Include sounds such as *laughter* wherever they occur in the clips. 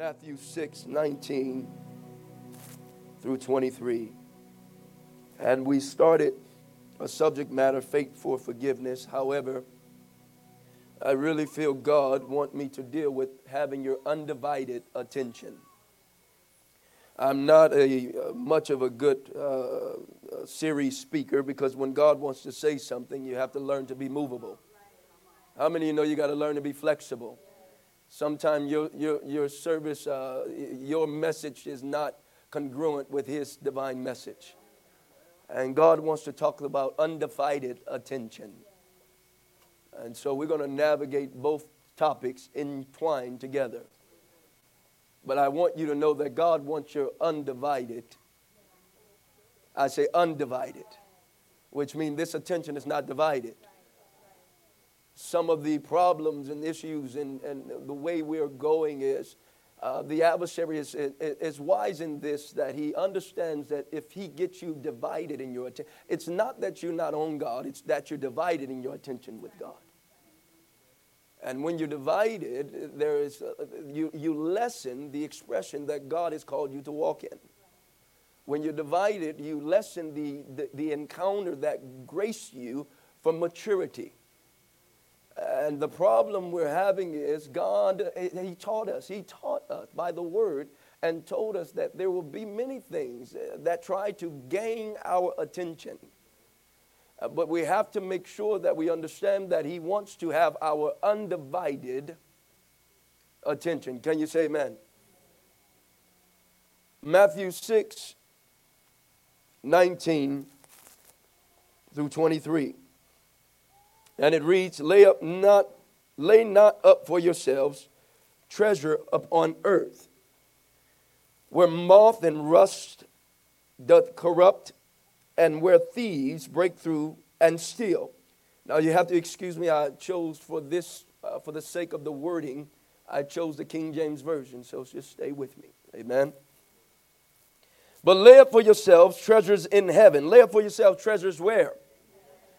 Matthew 6 19 through 23. And we started a subject matter, faith for forgiveness. However, I really feel God want me to deal with having your undivided attention. I'm not a much of a good uh, series speaker because when God wants to say something, you have to learn to be movable. How many of you know you got to learn to be flexible? Sometimes your, your, your service, uh, your message is not congruent with His divine message. And God wants to talk about undivided attention. And so we're going to navigate both topics entwined together. But I want you to know that God wants your undivided. I say undivided, which means this attention is not divided. Some of the problems and issues and, and the way we're going is uh, the adversary is, is, is, wise in this that he understands that if he gets you divided in your attention, it's not that you're not on God, it's that you're divided in your attention with God. And when you're divided, there is, uh, you, you lessen the expression that God has called you to walk in. When you're divided, you lessen the, the, the encounter that grace you for maturity. And the problem we're having is God, He taught us, He taught us by the word and told us that there will be many things uh, that try to gain our attention. Uh, but we have to make sure that we understand that He wants to have our undivided attention. Can you say amen? Matthew 6 19 through 23. And it reads, Lay up not, lay not up for yourselves treasure upon earth, where moth and rust doth corrupt and where thieves break through and steal. Now you have to excuse me. I chose for this, uh, for the sake of the wording, I chose the King James version. So just stay with me. Amen. But lay up for yourselves treasures in heaven. Lay up for yourselves treasures where?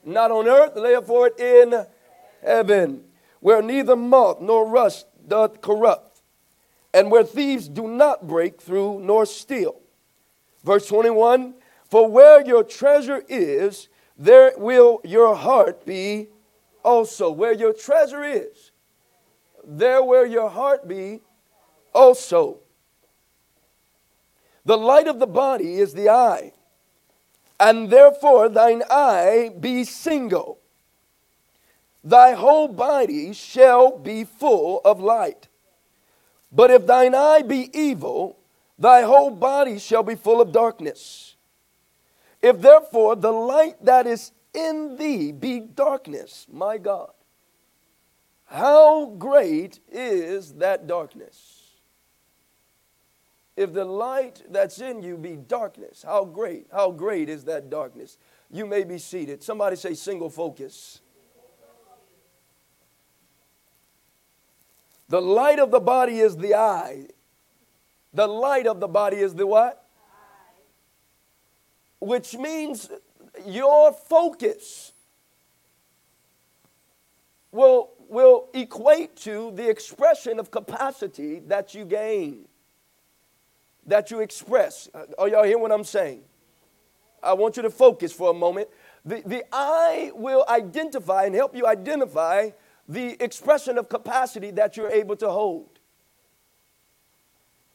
Not on earth. Lay for it in heaven, where neither moth nor rust doth corrupt, and where thieves do not break through nor steal. Verse 21 for where your treasure is, there will your heart be also. Where your treasure is, there will your heart be also. The light of the body is the eye, and therefore thine eye be single. Thy whole body shall be full of light. But if thine eye be evil, thy whole body shall be full of darkness. If therefore the light that is in thee be darkness, my God, how great is that darkness? If the light that's in you be darkness, how great, how great is that darkness? You may be seated. Somebody say single focus. The light of the body is the eye. The light of the body is the what? which means your focus will, will equate to the expression of capacity that you gain, that you express. Are y'all hear what I'm saying? I want you to focus for a moment. The, the eye will identify and help you identify the expression of capacity that you're able to hold.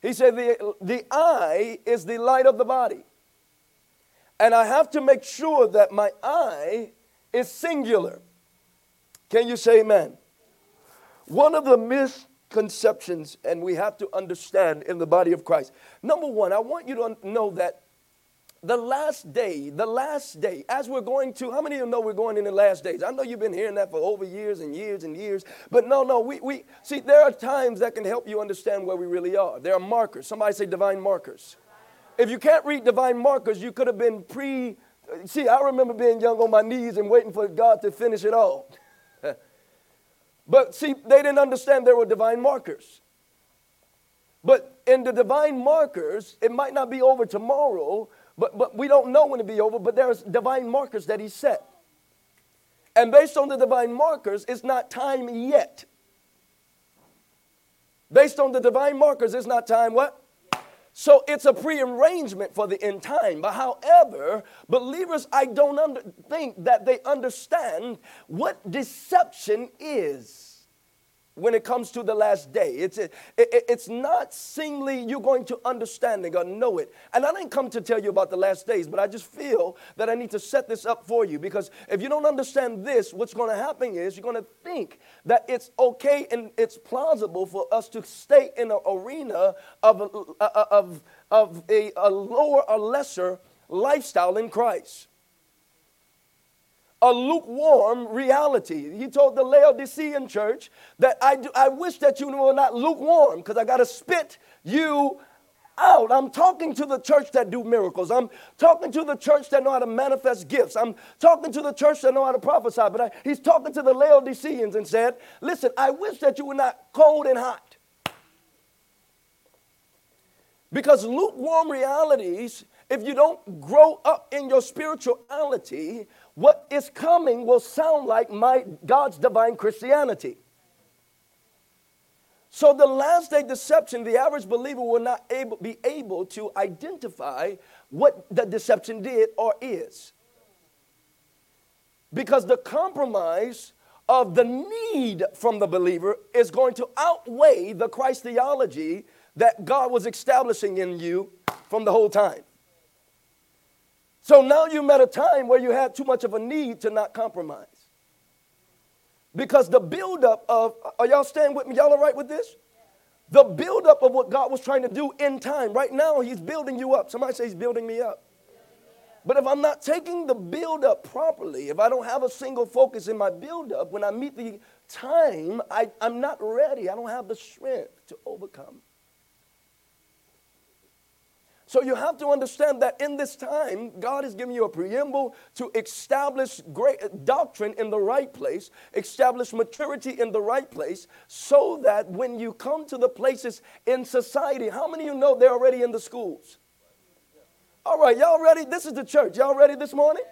He said the, the eye is the light of the body. And I have to make sure that my eye is singular. Can you say amen? One of the misconceptions, and we have to understand in the body of Christ. Number one, I want you to know that the last day, the last day, as we're going to, how many of you know we're going in the last days? I know you've been hearing that for over years and years and years, but no, no, we, we see, there are times that can help you understand where we really are. There are markers. Somebody say divine markers. If you can't read divine markers, you could have been pre. See, I remember being young on my knees and waiting for God to finish it all. But see, they didn't understand there were divine markers. But in the divine markers, it might not be over tomorrow, but, but we don't know when it'll be over, but there's divine markers that He set. And based on the divine markers, it's not time yet. Based on the divine markers, it's not time what? So it's a prearrangement for the end time. But however, believers, I don't under, think that they understand what deception is when it comes to the last day. It's, it, it's not singly you're going to understand it or know it. And I didn't come to tell you about the last days, but I just feel that I need to set this up for you because if you don't understand this, what's going to happen is you're going to think that it's okay and it's plausible for us to stay in an arena of, uh, uh, of, of a, a lower or lesser lifestyle in Christ a lukewarm reality. He told the Laodicean church that I, do, I wish that you were not lukewarm because I got to spit you out. I'm talking to the church that do miracles. I'm talking to the church that know how to manifest gifts. I'm talking to the church that know how to prophesy. But I, he's talking to the Laodiceans and said, listen, I wish that you were not cold and hot. Because lukewarm realities, if you don't grow up in your spirituality, what is coming will sound like my God's divine Christianity. So the last day deception, the average believer will not able, be able to identify what the deception did or is. Because the compromise of the need from the believer is going to outweigh the Christ theology that God was establishing in you from the whole time. So now you met a time where you had too much of a need to not compromise. Because the buildup of, are y'all staying with me? Y'all all right with this? The buildup of what God was trying to do in time. Right now, He's building you up. Somebody say He's building me up. But if I'm not taking the buildup properly, if I don't have a single focus in my buildup, when I meet the time, I, I'm not ready. I don't have the strength to overcome. So you have to understand that in this time, God is giving you a preamble to establish great doctrine in the right place, establish maturity in the right place, so that when you come to the places in society, how many of you know they're already in the schools? All right, y'all ready? This is the church. Y'all ready this morning?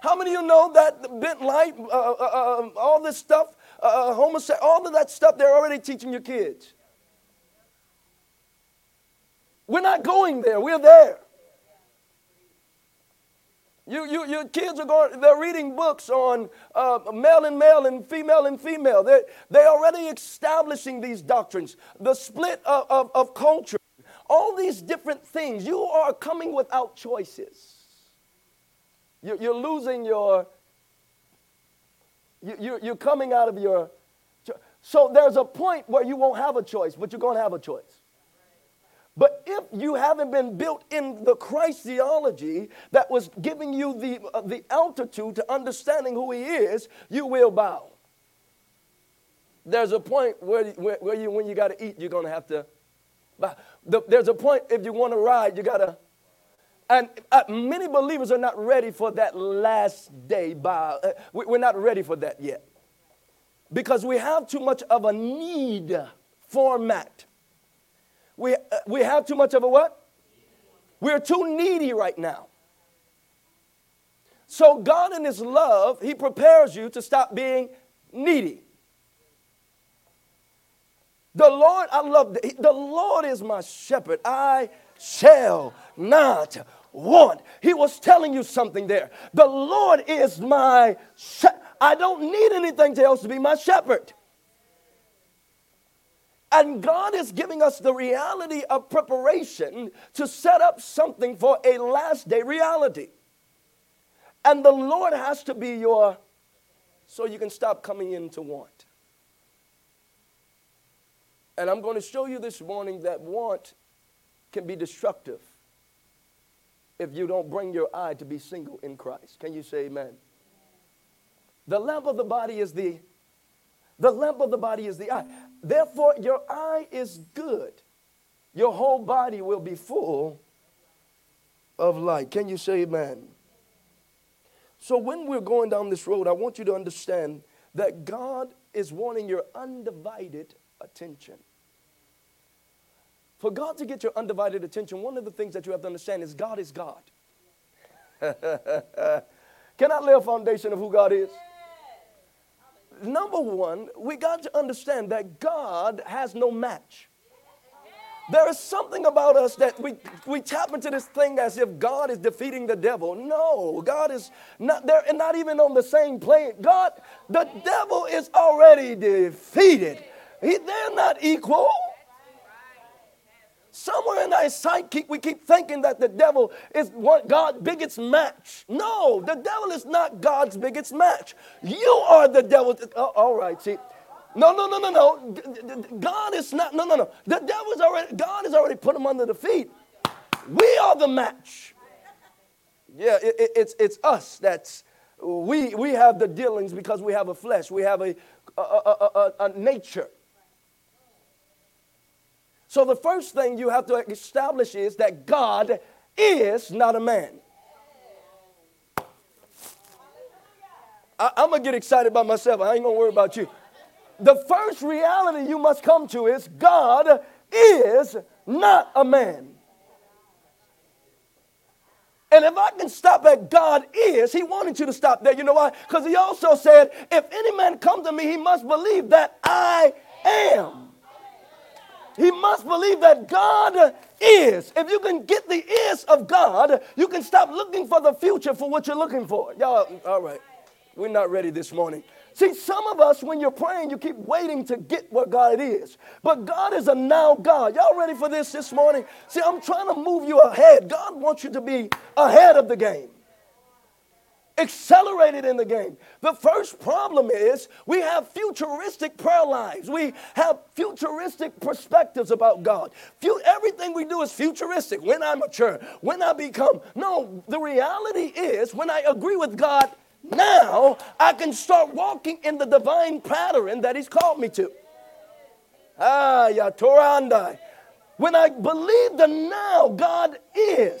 How many of you know that bent light, uh, uh, uh, um, all this stuff, uh, uh homosexual, all of that stuff, they're already teaching your kids? We're not going there, we're there. You, you, your kids are going, they're reading books on uh, male and male and female and female. They're, they're already establishing these doctrines, the split of, of, of culture, all these different things. You are coming without choices. You're, you're losing your, you, you're coming out of your, so there's a point where you won't have a choice, but you're going to have a choice. But if you haven't been built in the Christ theology that was giving you the, uh, the altitude to understanding who He is, you will bow. There's a point where, where, where you, when you got to eat, you're going to have to bow. The, there's a point if you want to ride, you got to. And uh, many believers are not ready for that last day bow. Uh, we, we're not ready for that yet. Because we have too much of a need format we, uh, we have too much of a what? We're too needy right now. So, God, in His love, He prepares you to stop being needy. The Lord, I love the, the Lord is my shepherd. I shall not want. He was telling you something there. The Lord is my shepherd. I don't need anything else to be my shepherd. And God is giving us the reality of preparation to set up something for a last day reality. And the Lord has to be your, so you can stop coming into want. And I'm going to show you this morning that want can be destructive if you don't bring your eye to be single in Christ. Can you say amen? The lamp of the body is the the lamp of the body is the eye. Therefore, your eye is good. Your whole body will be full of light. Can you say amen? So, when we're going down this road, I want you to understand that God is wanting your undivided attention. For God to get your undivided attention, one of the things that you have to understand is God is God. *laughs* Can I lay a foundation of who God is? Number one, we got to understand that God has no match. There is something about us that we, we tap into this thing as if God is defeating the devil. No, God is not there and not even on the same plane. God, the devil is already defeated. He, they're not equal. Somewhere in our psyche, we keep thinking that the devil is God's biggest match. No, the devil is not God's biggest match. You are the devil. Oh, all right, see. No, no, no, no, no. God is not. No, no, no. The devil is already. God has already put him under the feet. We are the match. Yeah, it, it, it's it's us that's we we have the dealings because we have a flesh. We have a, a, a, a nature. So the first thing you have to establish is that God is not a man. I, am to get excited by myself. I ain't to worry about you. The first reality you must come to is God is not a man. And if I can stop at God is, he wanted you to stop there. You know why? Because he also said, if any man come to me, he must believe that I am. He must believe that God is. If you can get the is of God, you can stop looking for the future for what you're looking for. Y'all, all right. We're not ready this morning. See, some of us, when you're praying, you keep waiting to get what God is. But God is a now God. Y'all ready for this this morning? See, I'm trying to move you ahead. God wants you to be ahead of the game accelerated in the game. The first problem is we have futuristic prayer lives. We have futuristic perspectives about God. everything we do is futuristic. When I mature, when I become. No, the reality is when I agree with God now, I can start walking in the divine pattern that He's called me to. Ah, ya Torandai. When I believe the now God is,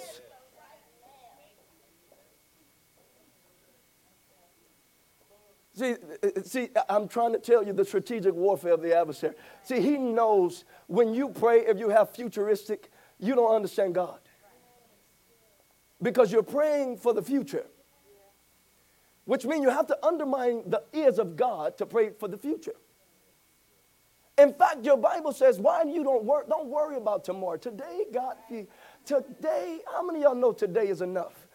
See, see, I'm trying to tell you the strategic warfare of the adversary. See, he knows when you pray, if you have futuristic, you don't understand God. Because you're praying for the future. Which means you have to undermine the ears of God to pray for the future. In fact, your Bible says, why you don't worry, don't worry about tomorrow. Today, God, today, how many of y'all know today is enough?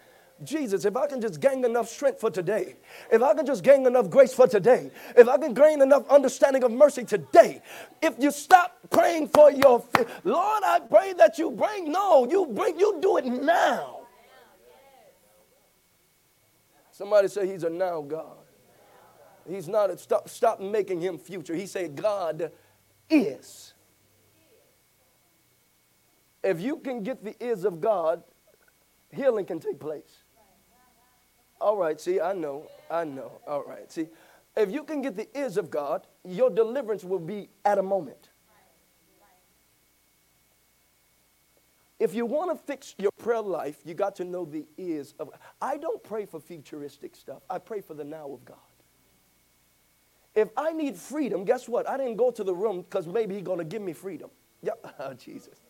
Jesus, if I can just gain enough strength for today, if I can just gain enough grace for today, if I can gain enough understanding of mercy today, if you stop praying for your, Lord, I pray that you bring, no, you bring, you do it now. Somebody say he's a now God. He's not, a, stop, stop making him future. He said God is. If you can get the is of God, healing can take place. All right, see, I know, I know. All right, see, if you can get the is of God, your deliverance will be at a moment. If you want to fix your prayer life, you got to know the is of I don't pray for futuristic stuff. I pray for the now of God. If I need freedom, guess what? I didn't go to the room because maybe he's going to give me freedom. *laughs* Yeah, oh, *laughs* Jesus.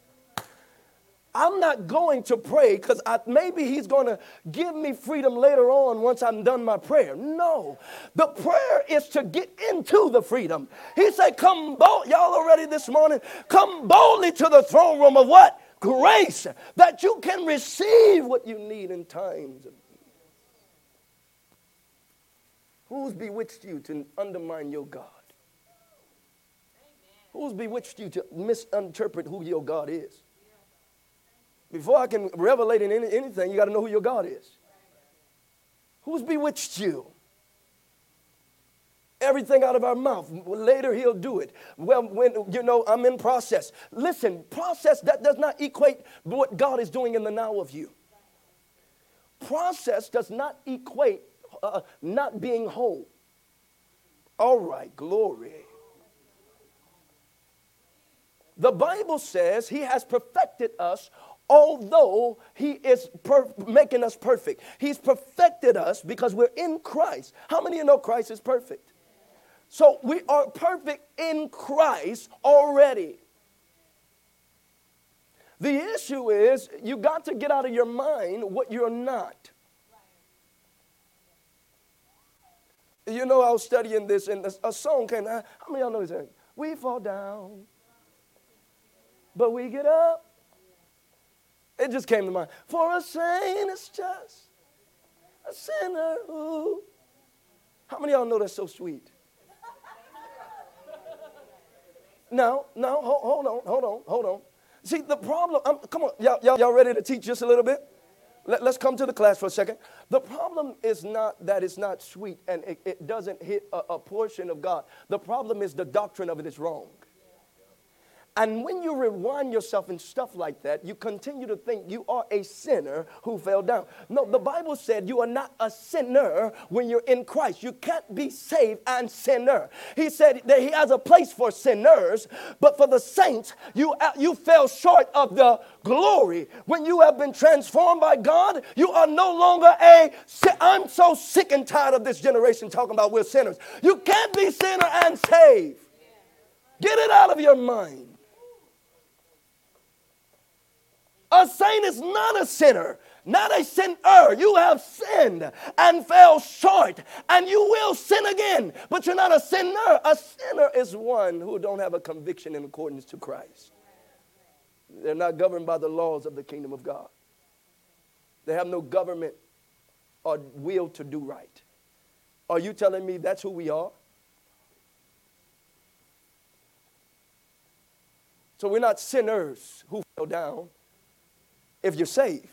I'm not going to pray because maybe he's going to give me freedom later on once I'm done my prayer. No, the prayer is to get into the freedom. He said, Come bold, y'all are ready this morning. Come boldly to the throne room of what? Grace, that you can receive what you need in times of Who's bewitched you to undermine your God? Who's bewitched you to misinterpret who your God is? Before I can revelate in any, anything, you got to know who your God is. Who's bewitched you? Everything out of our mouth. Later, he'll do it. Well, when you know, I'm in process. Listen, process that does not equate what God is doing in the now of you. Process does not equate uh, not being whole. All right, glory. The Bible says he has perfected us although he is per- making us perfect. He's perfected us because we're in Christ. How many of you know Christ is perfect? So we are perfect in Christ already. The issue is you got to get out of your mind what you're not. You know, I was studying this and a song came. How many of y'all know this? We fall down but we get up. It just came to mind. For a saint is just a sinner who. How many of y'all know that's so sweet? No, no, hold, hold on, hold on, hold on. See, the problem, I'm, come on, y'all, y'all, y'all ready to teach just a little bit? Let, us come to the class for a second. The problem is not that it's not sweet and it, it doesn't hit a, a portion of God. The problem is the doctrine of it is wrong. And when you rewind yourself and stuff like that, you continue to think you are a sinner who fell down. No, the Bible said you are not a sinner when you're in Christ. You can't be saved and sinner. He said that He has a place for sinners, but for the saints, you, uh, you fell short of the glory. When you have been transformed by God, you are no longer a. I'm so sick and tired of this generation talking about we're sinners. You can't be sinner and saved. Get it out of your mind. A saint is not a sinner, not a sinner. You have sinned and fell short, and you will sin again. But you're not a sinner. A sinner is one who don't have a conviction in accordance to Christ. They're not governed by the laws of the kingdom of God. They have no government or will to do right. Are you telling me that's who we are? So we're not sinners who fell down if you're saved.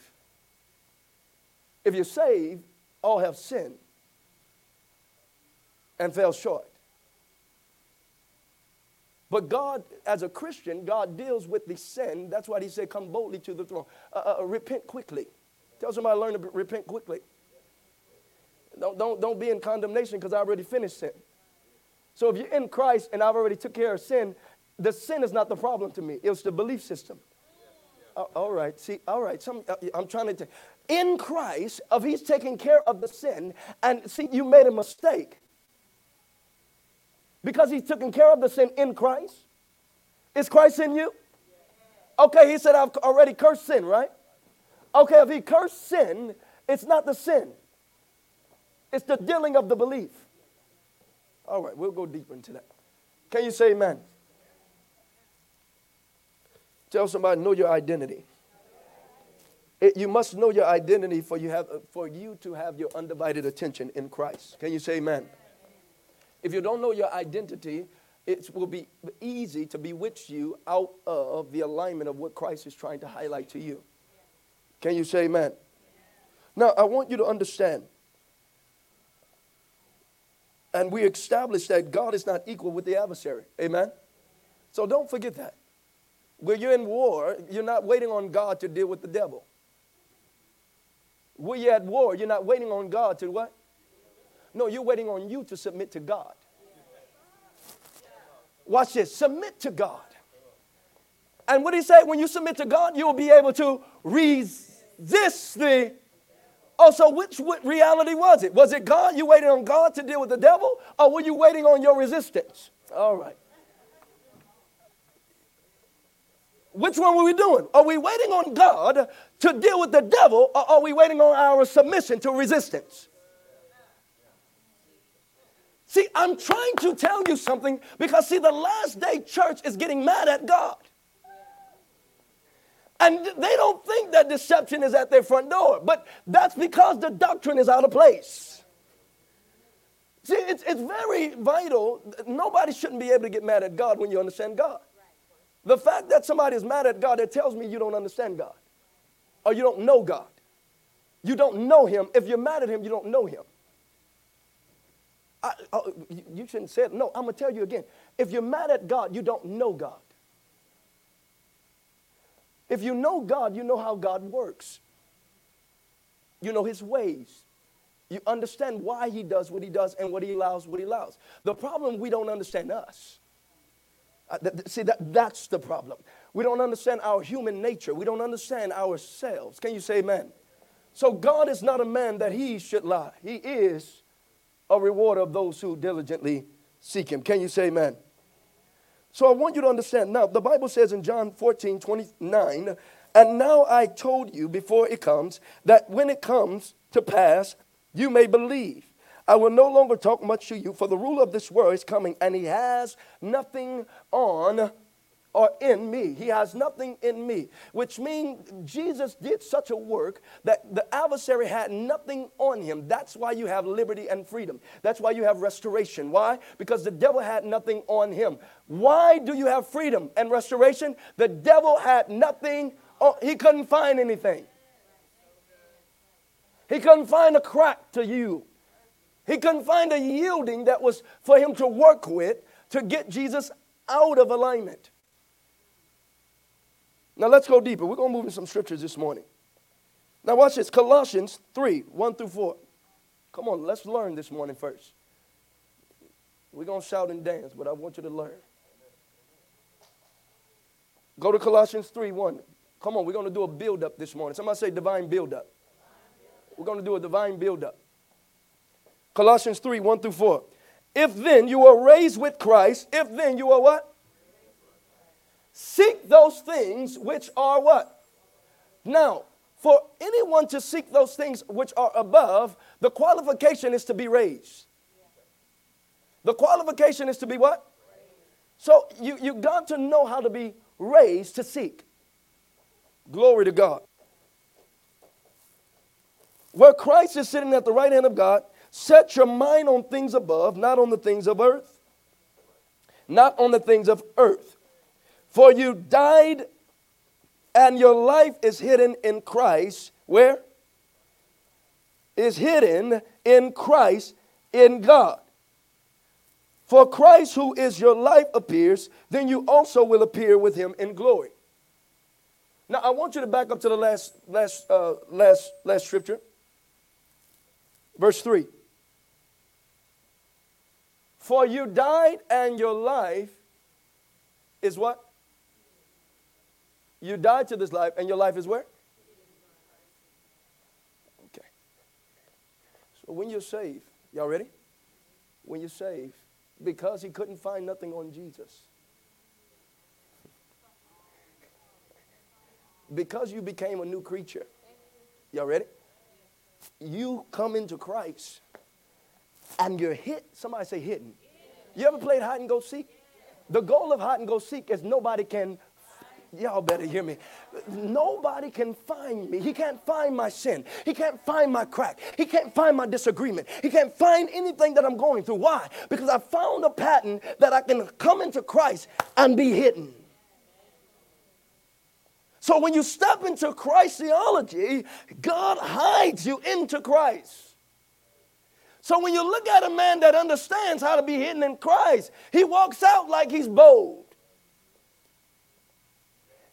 If you're saved, all have sinned and fell short. But God, as a Christian, God deals with the sin. That's why He said, Come boldly to the throne. Uh, uh, uh repent quickly. Tell somebody, learn to repent quickly. Don't, don't, don't be in condemnation because I already finished sin. So if you're in Christ and I've already took care of sin, the sin is not the problem to me. It's the belief system. Uh, all right. See, all right. Some, uh, I'm trying to. T- in Christ, of He's taking care of the sin, and see, you made a mistake because He's taking care of the sin in Christ. Is Christ in you? Okay, He said, I've already cursed sin, right? Okay, if He cursed sin, it's not the sin, it's the dealing of the belief. All right, we'll go deeper into that. Can you say amen? Tell somebody, know your identity. It, you must know your identity for you, have, for you to have your undivided attention in Christ. Can you say amen? If you don't know your identity, it will be easy to bewitch you out of the alignment of what Christ is trying to highlight to you. Can you say amen? Now, I want you to understand, and we established that God is not equal with the adversary. Amen? So don't forget that. When you're in war, you're not waiting on God to deal with the devil. When you're at war, you're not waiting on God to what? No, you're waiting on you to submit to God. Watch this submit to God. And what he said, when you submit to God, you will be able to resist the. Oh, so which reality was it? Was it God? You waiting on God to deal with the devil? Or were you waiting on your resistance? All right. Which one were we doing? Are we waiting on God to deal with the devil, or are we waiting on our submission to resistance? See, I'm trying to tell you something because, see, the last day church is getting mad at God. And they don't think that deception is at their front door, but that's because the doctrine is out of place. See, it's, it's very vital. Nobody shouldn't be able to get mad at God when you understand God. The fact that somebody is mad at God, it tells me you don't understand God or you don't know God. You don't know Him. If you're mad at Him, you don't know Him. I, oh, I, you shouldn't say it. No, I'm going to tell you again. If you're mad at God, you don't know God. If you know God, you know how God works. You know His ways. You understand why He does what He does and what He allows, what He allows. The problem, we don't understand us. Uh, see, that, that's the problem. We don't understand our human nature. We don't understand ourselves. Can you say amen? So God is not a man that he should lie. He is a rewarder of those who diligently seek him. Can you say amen? So I want you to understand now, the Bible says in John 14, 29, and now I told you before it comes that when it comes to pass, you may believe. I will no longer talk much to you, for the ruler of this world is coming, and he has nothing on or in me. He has nothing in me, which means Jesus did such a work that the adversary had nothing on him. That's why you have liberty and freedom. That's why you have restoration. Why? Because the devil had nothing on him. Why do you have freedom and restoration? The devil had nothing, on, he couldn't find anything. He couldn't find a crack to you. He couldn't find a yielding that was for him to work with to get Jesus out of alignment. Now let's go deeper. We're going to move in some scriptures this morning. Now watch this Colossians 3 1 through 4. Come on, let's learn this morning first. We're going to shout and dance, but I want you to learn. Go to Colossians 3 1. Come on, we're going to do a build up this morning. Somebody say divine build up. We're going to do a divine build up. Colossians 3 1 through 4. If then you are raised with Christ, if then you are what? Seek those things which are what? Now, for anyone to seek those things which are above, the qualification is to be raised. The qualification is to be what? So you, you got to know how to be raised to seek. Glory to God. Where Christ is sitting at the right hand of God, set your mind on things above, not on the things of earth. Not on the things of earth. For you died and your life is hidden in Christ. Where? Is hidden in Christ in God. For Christ, who is your life, appears, then you also will appear with him in glory. Now, I want you to back up to the last, last, uh, last, last scripture, verse 3. For you died, and your life is what? You died to this life, and your life is where? Okay. So when you're saved, y'all ready? When you're saved, because he couldn't find nothing on Jesus. because you became a new creature. Y'all ready? You come into Christ and you're hit. Somebody say hidden. You ever played hide and go seek? The goal of hide and go seek is nobody can Y'all better hear me. Nobody can find me. He can't find my sin. He can't find my crack. He can't find my disagreement. He can't find anything that I'm going through. Why? Because I found a pattern that I can come into Christ and be hidden. So when you step into Christ theology, God hides you into Christ. So when you look at a man that understands how to be hidden in Christ, he walks out like he's bold.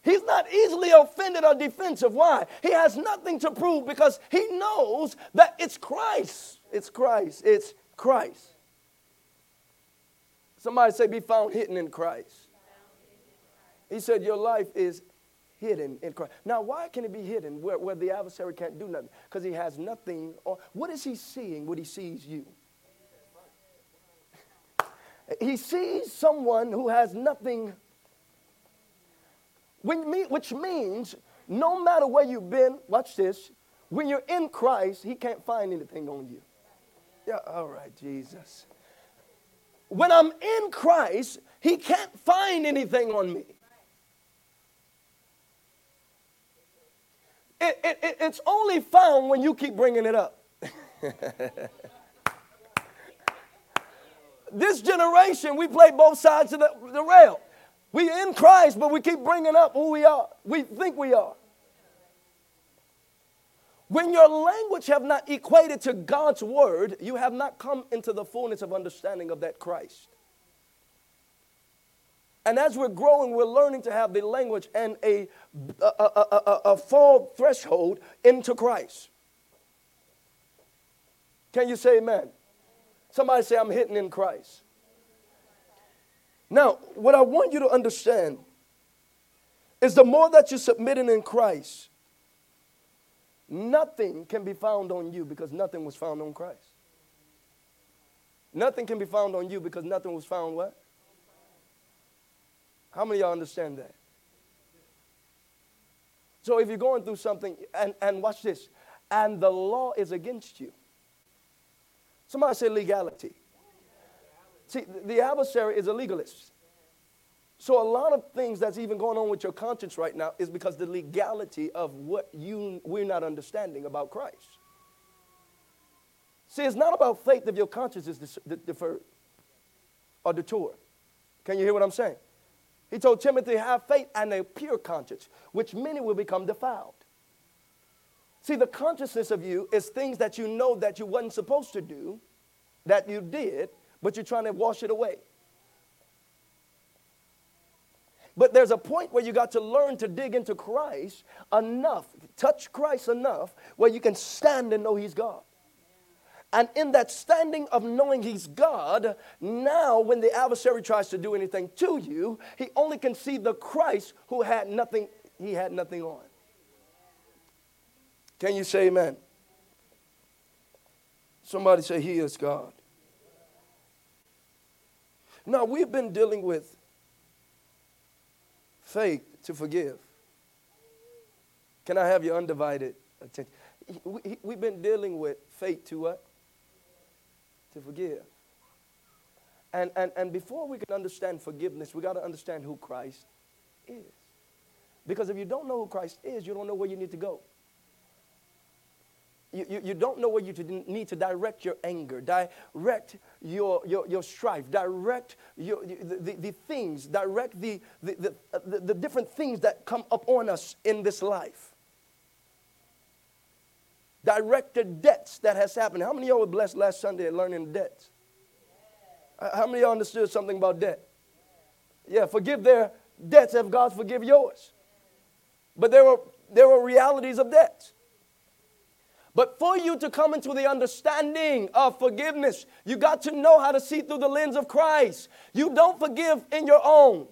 He's not easily offended or defensive. Why? He has nothing to prove because he knows that it's Christ. It's Christ. It's Christ. Somebody say, be found hidden in Christ. He said, Your life is hidden in Christ. Now, why can it be hidden where, where the adversary can't do nothing? Because he has nothing. Or, what is he seeing when he sees you? *laughs* he sees someone who has nothing which means no matter where you've been, watch this, when you're in Christ, He can't find anything on you. Yeah, all right, Jesus. When I'm in Christ, He can't find anything on me. It, it, it, it's only found when you keep bringing it up. *laughs* this generation, we play both sides of the, the rail. We in Christ, but we keep bringing up who we are. We think we are. When your language have not equated to God's word, you have not come into the fullness of understanding of that Christ. And as we're growing, we're learning to have the language and a, a, a, a, fall threshold into Christ. Can you say amen? Somebody say, I'm hidden in Christ. Now, what I want you to understand is the more that you're submitting in Christ, nothing can be found on you because nothing was found on Christ. Nothing can be found on you because nothing was found what? How many y'all understand that? So if you're going through something, and, and watch this, and the law is against you. Somebody say legality. See, the adversary is a legalist. So, a lot of things that's even going on with your conscience right now is because the legality of what you, we're not understanding about Christ. See, it's not about faith if your conscience is deferred or detoured. Can you hear what I'm saying? He told Timothy, have faith and a pure conscience, which many will become defiled. See, the consciousness of you is things that you know that you wasn't supposed to do, that you did, but you're trying to wash it away. But there's a point where you got to learn to dig into Christ enough, touch Christ enough, where you can stand and know He's God. And in that standing of knowing He's God, now when the adversary tries to do anything to you, he only can see the Christ who had nothing, he had nothing on. Can you say amen? Somebody say, He is God. Now, we've been dealing with faith to forgive. Can I have your undivided attention? We've been dealing with faith to what? To forgive. And, and, and before we can understand forgiveness, we got to understand who Christ is. Because if you don't know who Christ is, you don't know where you need to go. You, you, you, don't know where you need to direct your anger, direct your, your, your strife, direct your, the, the, the things, direct the, the, the, uh, the, the different things that come upon us in this life. Direct the debts that has happened. How many of y'all were blessed last Sunday at learning debts? How many of y'all understood something about debt? Yeah, forgive their debts if God forgive yours. But there were, there were realities of debts. But for you to come into the understanding of forgiveness, you got to know how to see through the lens of Christ. You don't forgive in your own.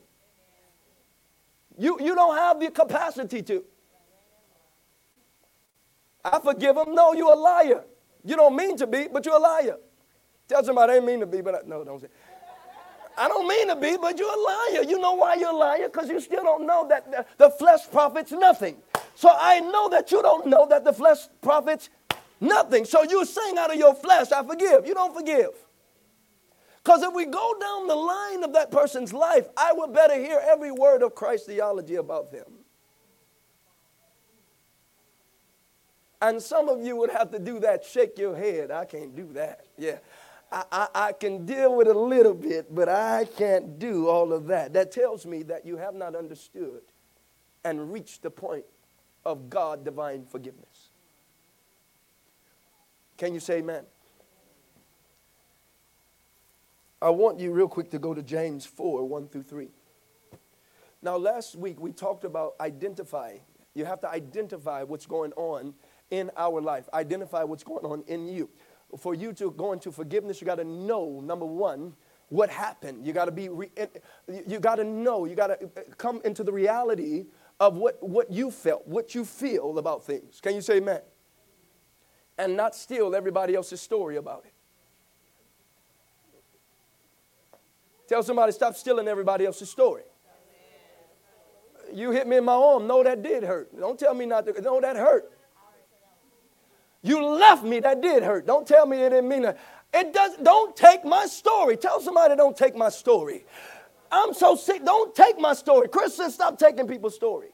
You, you don't have the capacity to. I forgive him. No, you're a liar. You don't mean to be, but you're a liar. Tell somebody I didn't mean to be, but I, no, don't say. I don't mean to be, but you're a liar. You know why you're a liar? Because you still don't know that the, flesh profits nothing. So I know that you don't know that the flesh profits nothing. So you're saying out of your flesh, I forgive. You don't forgive. Because if we go down the line of that person's life, I would better hear every word of Christ's theology about them. And some of you would have to do that, shake your head. I can't do that. Yeah. I, I, I, can deal with a little bit, but I can't do all of that. That tells me that you have not understood and reached the point of God divine forgiveness. Can you say amen? I want you real quick to go to James 4 1 through 3. Now, last week we talked about identifying. You have to identify what's going on in our life, identify what's going on in you. For you to go into forgiveness, you got to know, number one, what happened. You got to be, re- you got to know, you got to uh, come into the reality of what, what you felt, what you feel about things. Can you say amen? And not steal everybody else's story about it. Tell somebody, stop stealing everybody else's story. You hit me in my arm. No, that did hurt. Don't tell me not to. No, that hurt. You left me. That did hurt. Don't tell me it didn't mean that. It does. Don't take my story. Tell somebody, don't take my story. I'm so sick. Don't take my story. Christians, stop taking people's story.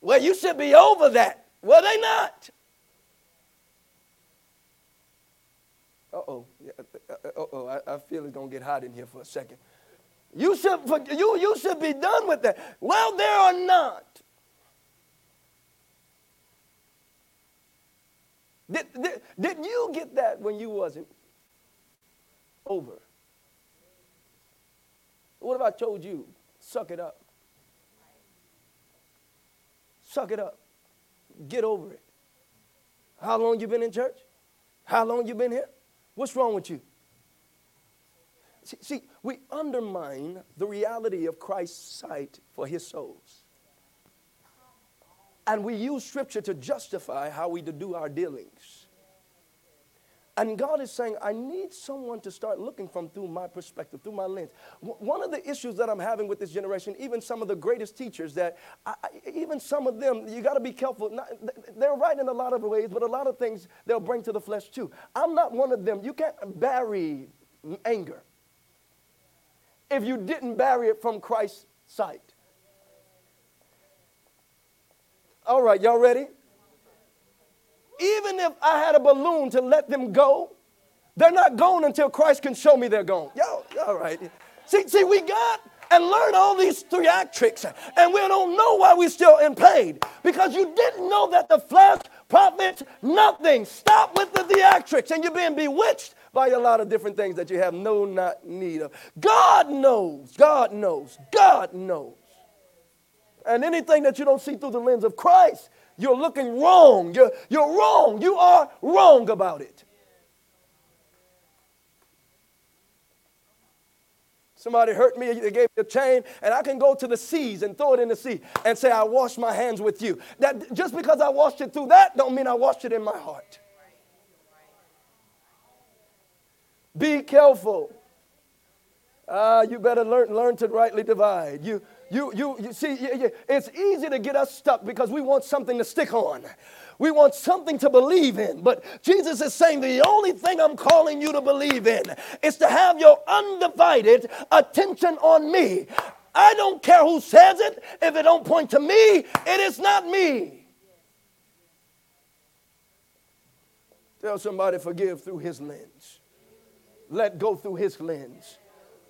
Well, you should be over that. Well, they not. Uh-oh. Uh, uh, uh-oh. I, I feel it's to get hot in here for a second. You should, you, you should be done with that. Well, they are not. Did, did, did you get that when you wasn't over? What if I told you, suck it up? Suck it up. Get over it. How long you been in church? How long you been here? What's wrong with you? See, see, we undermine the reality of Christ's sight for his souls. And we use scripture to justify how we do our dealings. And God is saying, I need someone to start looking from through my perspective, through my lens. W- one of the issues that I'm having with this generation, even some of the greatest teachers, that I, even some of them, you got to be careful. Not, they're right in a lot of ways, but a lot of things they'll bring to the flesh too. I'm not one of them. You can't bury anger. if you didn't bury it from Christ's sight. All right, y'all ready? Even if I had a balloon to let them go, they're not gone until Christ can show me they're gone. Y'all, all right. See, see, we got and learn all these theatrics, and we don't know why we're still in pain because you didn't know that the flesh profits nothing. Stop with the theatrics, and you're being bewitched by a lot of different things that you have no not need of. God knows, God knows, God knows. And anything that you don't see through the lens of Christ, you're looking wrong. You're, you're wrong. You are wrong about it. Somebody hurt me, they gave me a chain, and I can go to the seas and throw it in the sea and say, I wash my hands with you. That just because I washed it through that don't mean I washed it in my heart. Be careful. Uh, you better learn, learn to rightly divide. You, you, you, you see, it's easy to get us stuck because we want something to stick on. We want something to believe in. But Jesus is saying the only thing I'm calling you to believe in is to have your undivided attention on me. I don't care who says it. If it don't point to me, it is not me. Tell somebody forgive through his lens. Let go through his lens.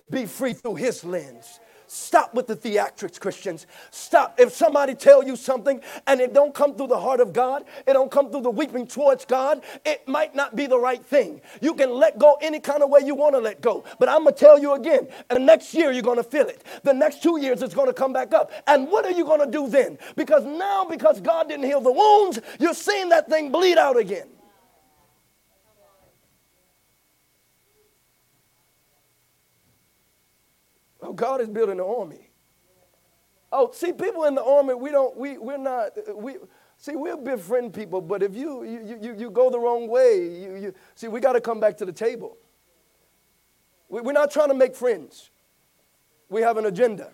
Be free through his lens. Stop with the theatrics, Christians. Stop. If somebody tell you something and it don't come through the heart of God, it don't come through the weeping towards God, it might not be the right thing. You can let go any kind of way you want to let go. But I'm going to tell you again, the next year you're going to feel it. The next two years it's going to come back up. And what are you going to do then? Because now, because God didn't heal the wounds, you're seeing that thing bleed out again. Oh, God is building an army. Oh, see, people in the army, we don't, we, we're not, we, see, we'll befriend people, but if you, you, you, you go the wrong way, you, you see, we got to come back to the table. We, we're not trying to make friends. We have an agenda.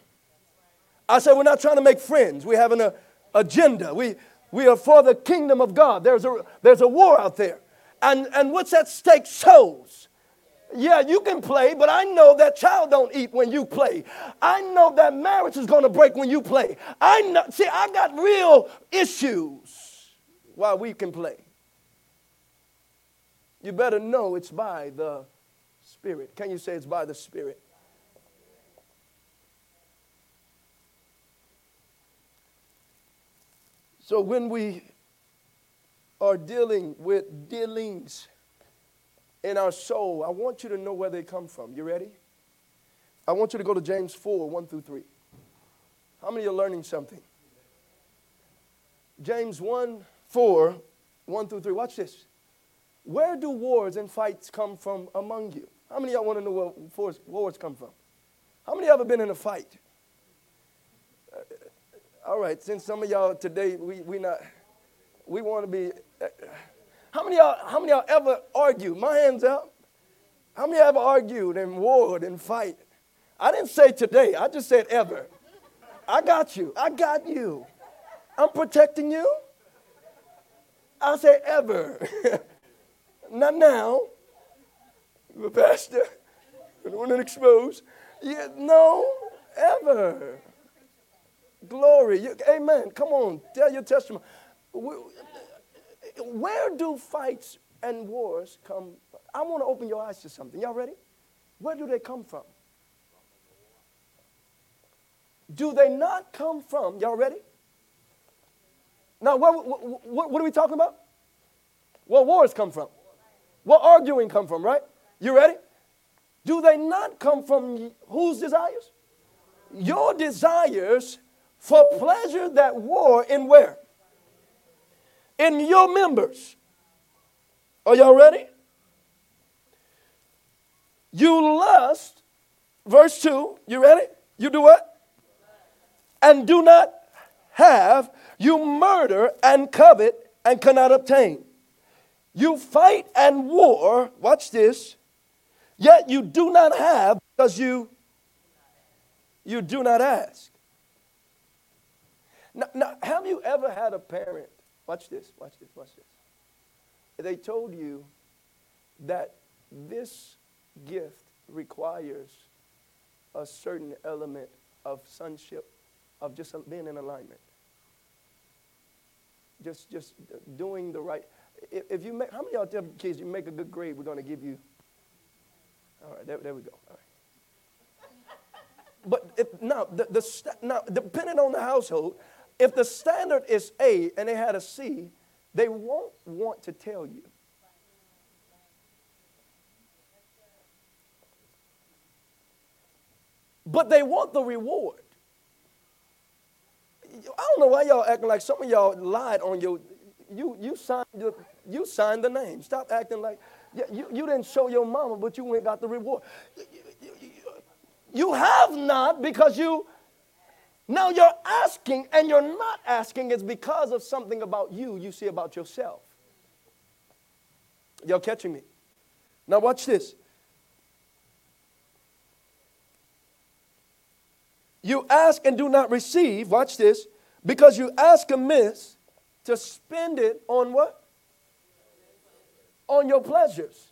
I said, we're not trying to make friends. We have an uh, agenda. We, we are for the kingdom of God. There's a, there's a war out there. And, and what's at stake? Souls. Yeah, you can play, but I know that child don't eat when you play. I know that marriage is going to break when you play. I know, see, I got real issues while we can play. You better know it's by the Spirit. Can you say it's by the Spirit? So when we are dealing with dealings, in our soul, I want you to know where they come from. You ready? I want you to go to James 4 1 through 3. How many are learning something? James 1 4 1 through 3. Watch this. Where do wars and fights come from among you? How many y'all want to know where wars come from? How many ever been in a fight? Uh, all right, since some of y'all today, we, we not, we want to be. Uh, how many y'all, how many y'all ever argue? My hands up. How many ever argued and warred and fight? I didn't say today, I just said ever. I got you. I got you. I'm protecting you. I say ever. *laughs* Not now. The pastor. I don't want to expose. Yeah, no, ever. Glory. You, amen. Come on, tell your testimony where do fights and wars come? I want to open your eyes to something. Y'all ready? Where do they come from? Do they not come from, y'all ready? Now, what, what, what are we talking about? Where wars come from? Where arguing come from, right? You ready? Do they not come from whose desires? Your desires for pleasure that war in where? In your members. Are y'all ready? You lust, verse 2, you ready? You do what? And do not have, you murder and covet and cannot obtain. You fight and war, watch this, yet you do not have because you you do not ask. Now, now, have you ever had a parent Watch this, watch this, watch this. They told you that this gift requires a certain element of sonship, of just being in alignment. Just, just doing the right. If, you make, how many y'all tell kids you make a good grade, we're going to give you. All right, there, there we go. All right. But if, now, the, the, now, depending on the household, if the standard is A and they had a C, they won't want to tell you. But they want the reward. I don't know why y'all acting like some of y'all lied on your you you signed the, you signed the name. Stop acting like you, you didn't show your mama, but you went got the reward. You have not because you now you're asking and you're not asking is because of something about you you see about yourself. Y'all catching me? Now watch this. You ask and do not receive, watch this, because you ask amiss to spend it on what? On your pleasures.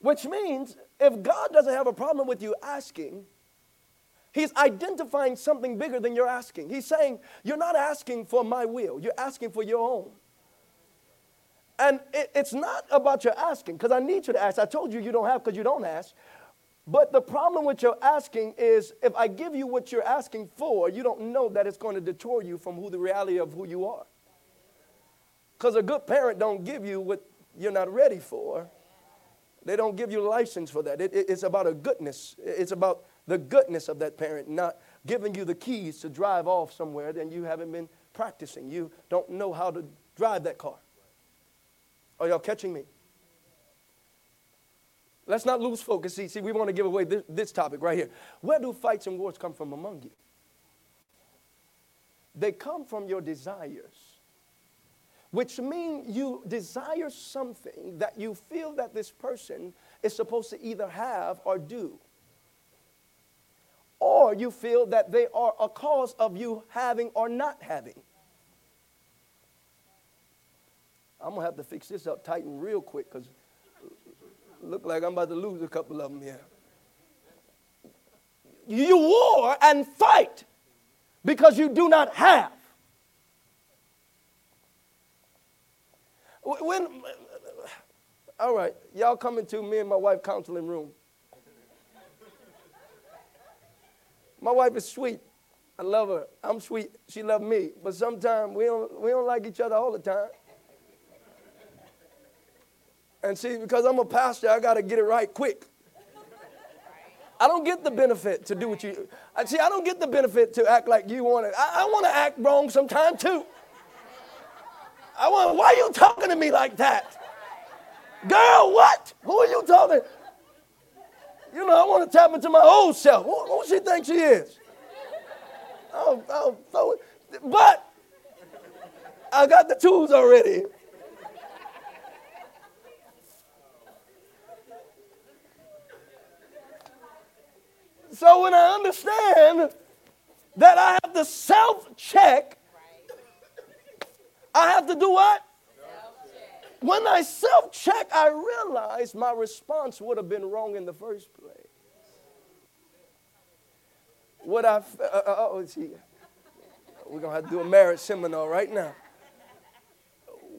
Which means if God doesn't have a problem with you asking, He's identifying something bigger than you're asking. He's saying, You're not asking for my will, you're asking for your own. And it, it's not about your asking, because I need you to ask. I told you you don't have because you don't ask. But the problem with your asking is if I give you what you're asking for, you don't know that it's going to detour you from who the reality of who you are. Because a good parent don't give you what you're not ready for. They don't give you license for that. It, it, it's about a goodness. It's about the goodness of that parent, not giving you the keys to drive off somewhere, then you haven't been practicing. You don't know how to drive that car. Are y'all catching me? Let's not lose focus. See, see we want to give away this, this topic right here. Where do fights and wars come from among you? They come from your desires, which mean you desire something that you feel that this person is supposed to either have or do. Or you feel that they are a cause of you having or not having. I'm to have to fix this up tighten real quick because Look like I'm about to lose a couple of them here. You war and fight because you do not have. When, all right, y'all coming to me and my wife counseling room. My wife is sweet. I love her. I'm sweet. She loves me. But sometimes we don't, we don't like each other all the time. And see, because I'm a pastor, I got to get it right quick. I don't get the benefit to do what you. See, I don't get the benefit to act like you want it. I, I want to act wrong sometime too. I want. Why are you talking to me like that, girl? What? Who are you talking? You know, I want to tap into my old self. Who, who she think she is? Oh, oh, but I got the tools already. So when I understand that I have to self check, I have to do what? When I self check, I realize my response would have been wrong in the first place. What I, uh, uh, oh, see, we're going to have to do a marriage seminar right now.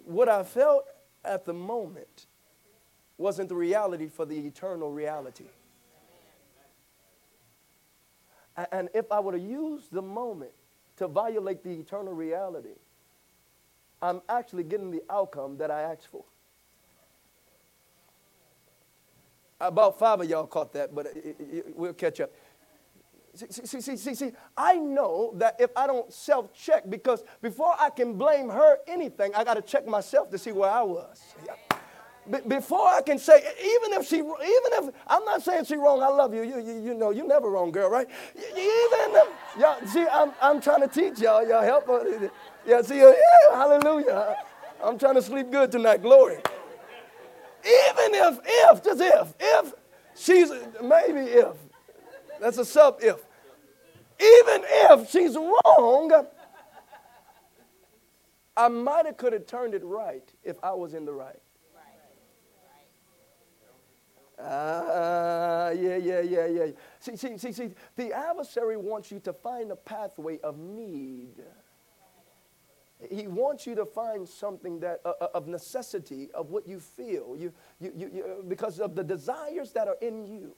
What I felt at the moment wasn't the reality for the eternal reality. And if I were to use the moment to violate the eternal reality, I'm actually getting the outcome that I asked for. About five of y'all caught that, but it, we'll catch up. See, see, see, see, see, I know that if I don't self check, because before I can blame her anything, I got to check myself to see where I was. Yeah before I can say, even if she, even if I'm not saying she wrong, I love you. You, you, you know, you never wrong, girl, right? Even if, y'all, see, I'm, I'm trying to teach y'all. Y'all help her. Yeah, see, yeah, hallelujah. I'm trying to sleep good tonight. Glory. Even if, if, just if, if she's maybe if, that's a sub if. Even if she's wrong, I might have could have turned it right if I was in the right. Ah, yeah, yeah, yeah, yeah. See, see, see, see, the adversary wants you to find a pathway of need. He wants you to find something that uh, uh of necessity of what you feel, you, you, you, you, because of the desires that are in you.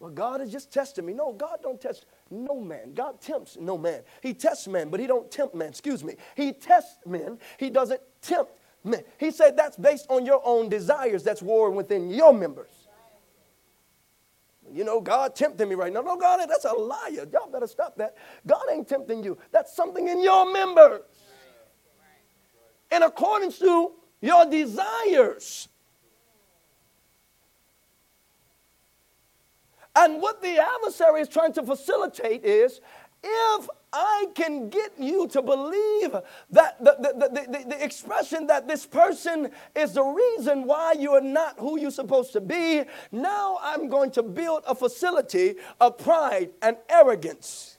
Well, God is just testing me. No, God don't test no man. God tempts no man. He tests men, but he don't tempt men. Excuse me. He tests men. He doesn't tempt men. He said that's based on your own desires that's warring within your members. You know, God tempting me right now. No, God, that's a liar. Y'all better stop that. God ain't tempting you. That's something in your members. In accordance to your desires. And what the adversary is trying to facilitate is if I can get you to believe that the, the, the, the, expression that this person is the reason why you are not who you're supposed to be, now I'm going to build a facility of pride and arrogance.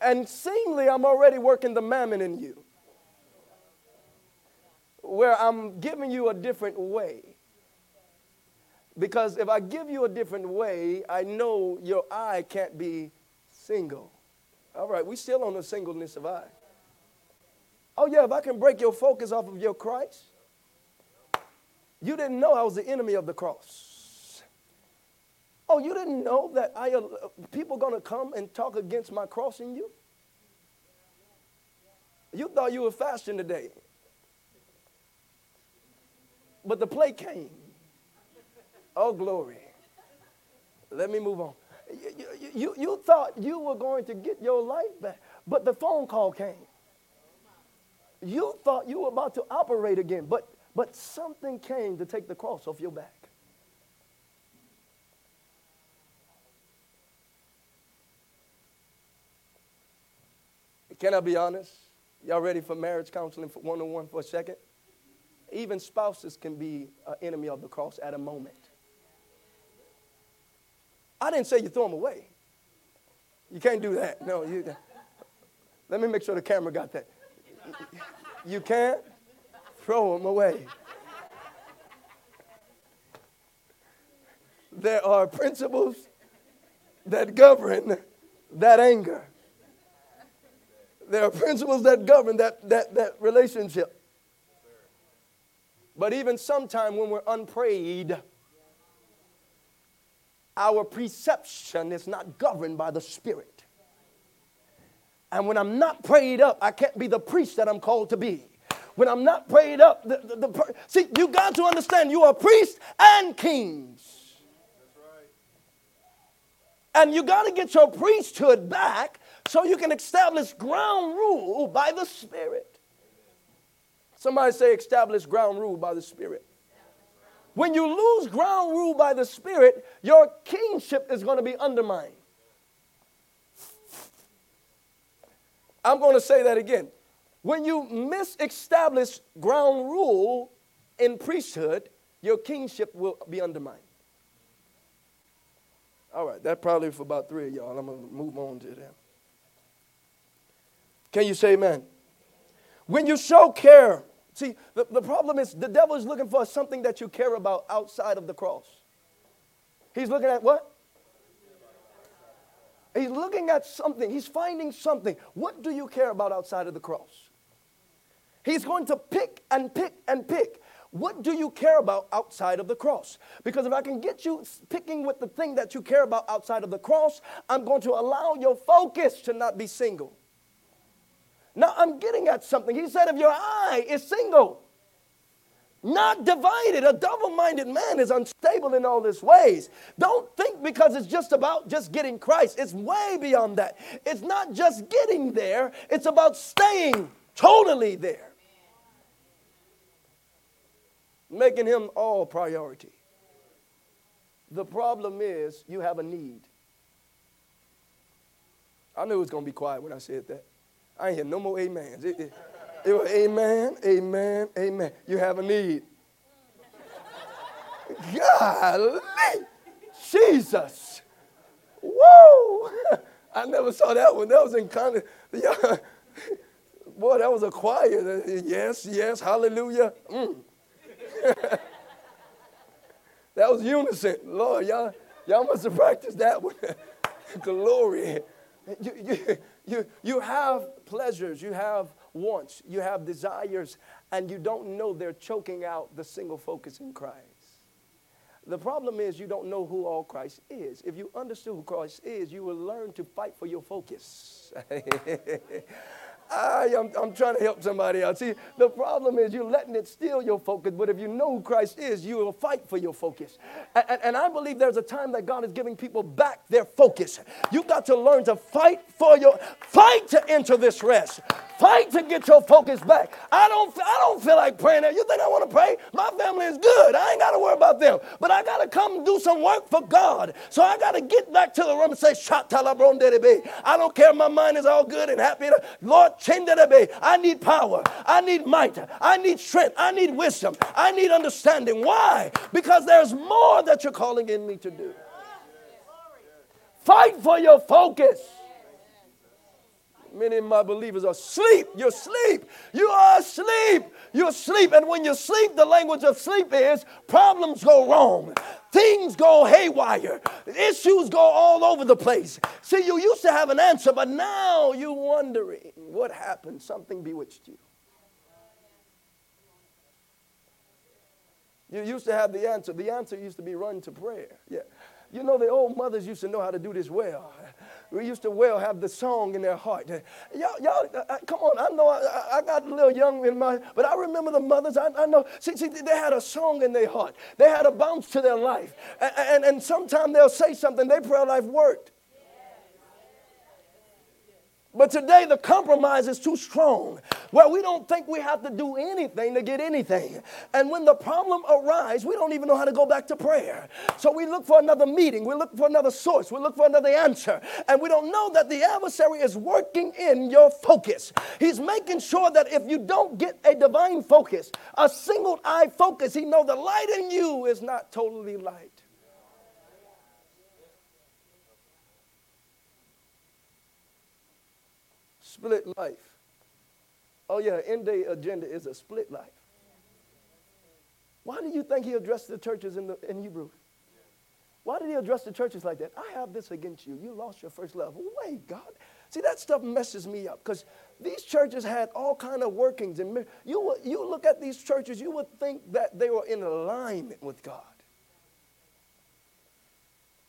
And seemingly, I'm already working the mammon in you, where I'm giving you a different way. Because if I give you a different way, I know your eye can't be single. All right, we still on the singleness of eye. Oh, yeah, if I can break your focus off of your Christ, you didn't know I was the enemy of the cross. Oh, you didn't know that I, uh, people going to come and talk against my cross in you? You thought you were fasting today. But the plate came. Oh, glory. Let me move on. You, you, you thought you were going to get your life back, but the phone call came. You thought you were about to operate again, but, but something came to take the cross off your back. Can I be honest? Y'all ready for marriage counseling for one on one for a second? Even spouses can be an enemy of the cross at a moment. I didn't say you throw them away. You can't do that. No, you. Let me make sure the camera got that. You can't throw them away. There are principles that govern that anger. There are principles that govern that, that, that relationship. But even sometime when we're unprayed, our perception is not governed by the Spirit. And when I'm not prayed up, I can't be the priest that I'm called to be. When I'm not prayed up, the, the, the see, you got to understand you are priests and kings. And you got to get your priesthood back so you can establish ground rule by the Spirit. Somebody say, establish ground rule by the Spirit. When you lose ground rule by the Spirit, your kingship is going to be undermined. I'm going to say that again. When you misestablish ground rule in priesthood, your kingship will be undermined. All right, that probably for about three of y'all. I'm going to move on to them. Can you say amen? When you show care See, the, the problem is the devil is looking for something that you care about outside of the cross. He's looking at what? He's looking at something. He's finding something. What do you care about outside of the cross? He's going to pick and pick and pick. What do you care about outside of the cross? Because if I can get you picking with the thing that you care about outside of the cross, I'm going to allow your focus to not be single. Now I'm getting at something. He said, if your eye is single, not divided, a double minded man is unstable in all his ways. Don't think because it's just about just getting Christ, it's way beyond that. It's not just getting there, it's about staying totally there, making him all priority. The problem is you have a need. I knew it was going to be quiet when I said that. I ain't hear no more amens. It, it, it was amen, amen, amen. You have a need. Golly, Jesus. Whoa. *laughs* I never saw that one. That was in kind of, boy, that was a choir. Yes, yes, hallelujah. Mm. *laughs* that was unison. Lord, y'all, y'all must have practiced that one. *laughs* Glory. You, you, you, you have pleasures, you have wants, you have desires, and you don't know they're choking out the single focus in Christ. The problem is you don't know who all Christ is. If you understood who Christ is, you will learn to fight for your focus. *laughs* I, am I'm trying to help somebody out. See, the problem is you're letting it steal your focus, but if you know who Christ is, you will fight for your focus. And, and, and I believe there's a time that God is giving people back their focus. You've got to learn to fight for your, fight to enter this rest. Fight to get your focus back. I don't, I don't feel like praying. You think I want to pray? My family is good. I ain't got to worry about them. But I got to come do some work for God. So I got to get back to the room and say, I don't care if my mind is all good and happy. Lord. I need power. I need might. I need strength. I need wisdom. I need understanding. Why? Because there's more that you're calling in me to do. Fight for your focus. Many of my believers are asleep. You're asleep. You are asleep. You're asleep. And when you sleep, the language of sleep is problems go wrong. Things go haywire. Issues go all over the place. See, you used to have an answer, but now you're wondering what happened. Something bewitched you. You used to have the answer. The answer used to be run to prayer. Yeah. You know, the old mothers used to know how to do this well we used to well have the song in their heart. Y'all, y'all uh, uh, come on. I know I, I, got a little young in my, but I remember the mothers. I, I know. See, see, they had a song in their heart. They had a bounce to their life. And, and, and sometimes they'll say something, their prayer life worked. But today the compromise is too strong. Well, we don't think we have to do anything to get anything. And when the problem arises, we don't even know how to go back to prayer. So we look for another meeting, we look for another source, we look for another answer. And we don't know that the adversary is working in your focus. He's making sure that if you don't get a divine focus, a single eye focus, he knows the light in you is not totally light. Split life. Oh, yeah, end day agenda is a split life. Why do you think he addressed the churches in, the, in Hebrew? Why did he address the churches like that? I have this against you. You lost your first love. Wait, God. See, that stuff messes me up because these churches had all kind of workings. And you, you look at these churches, you would think that they were in alignment with God.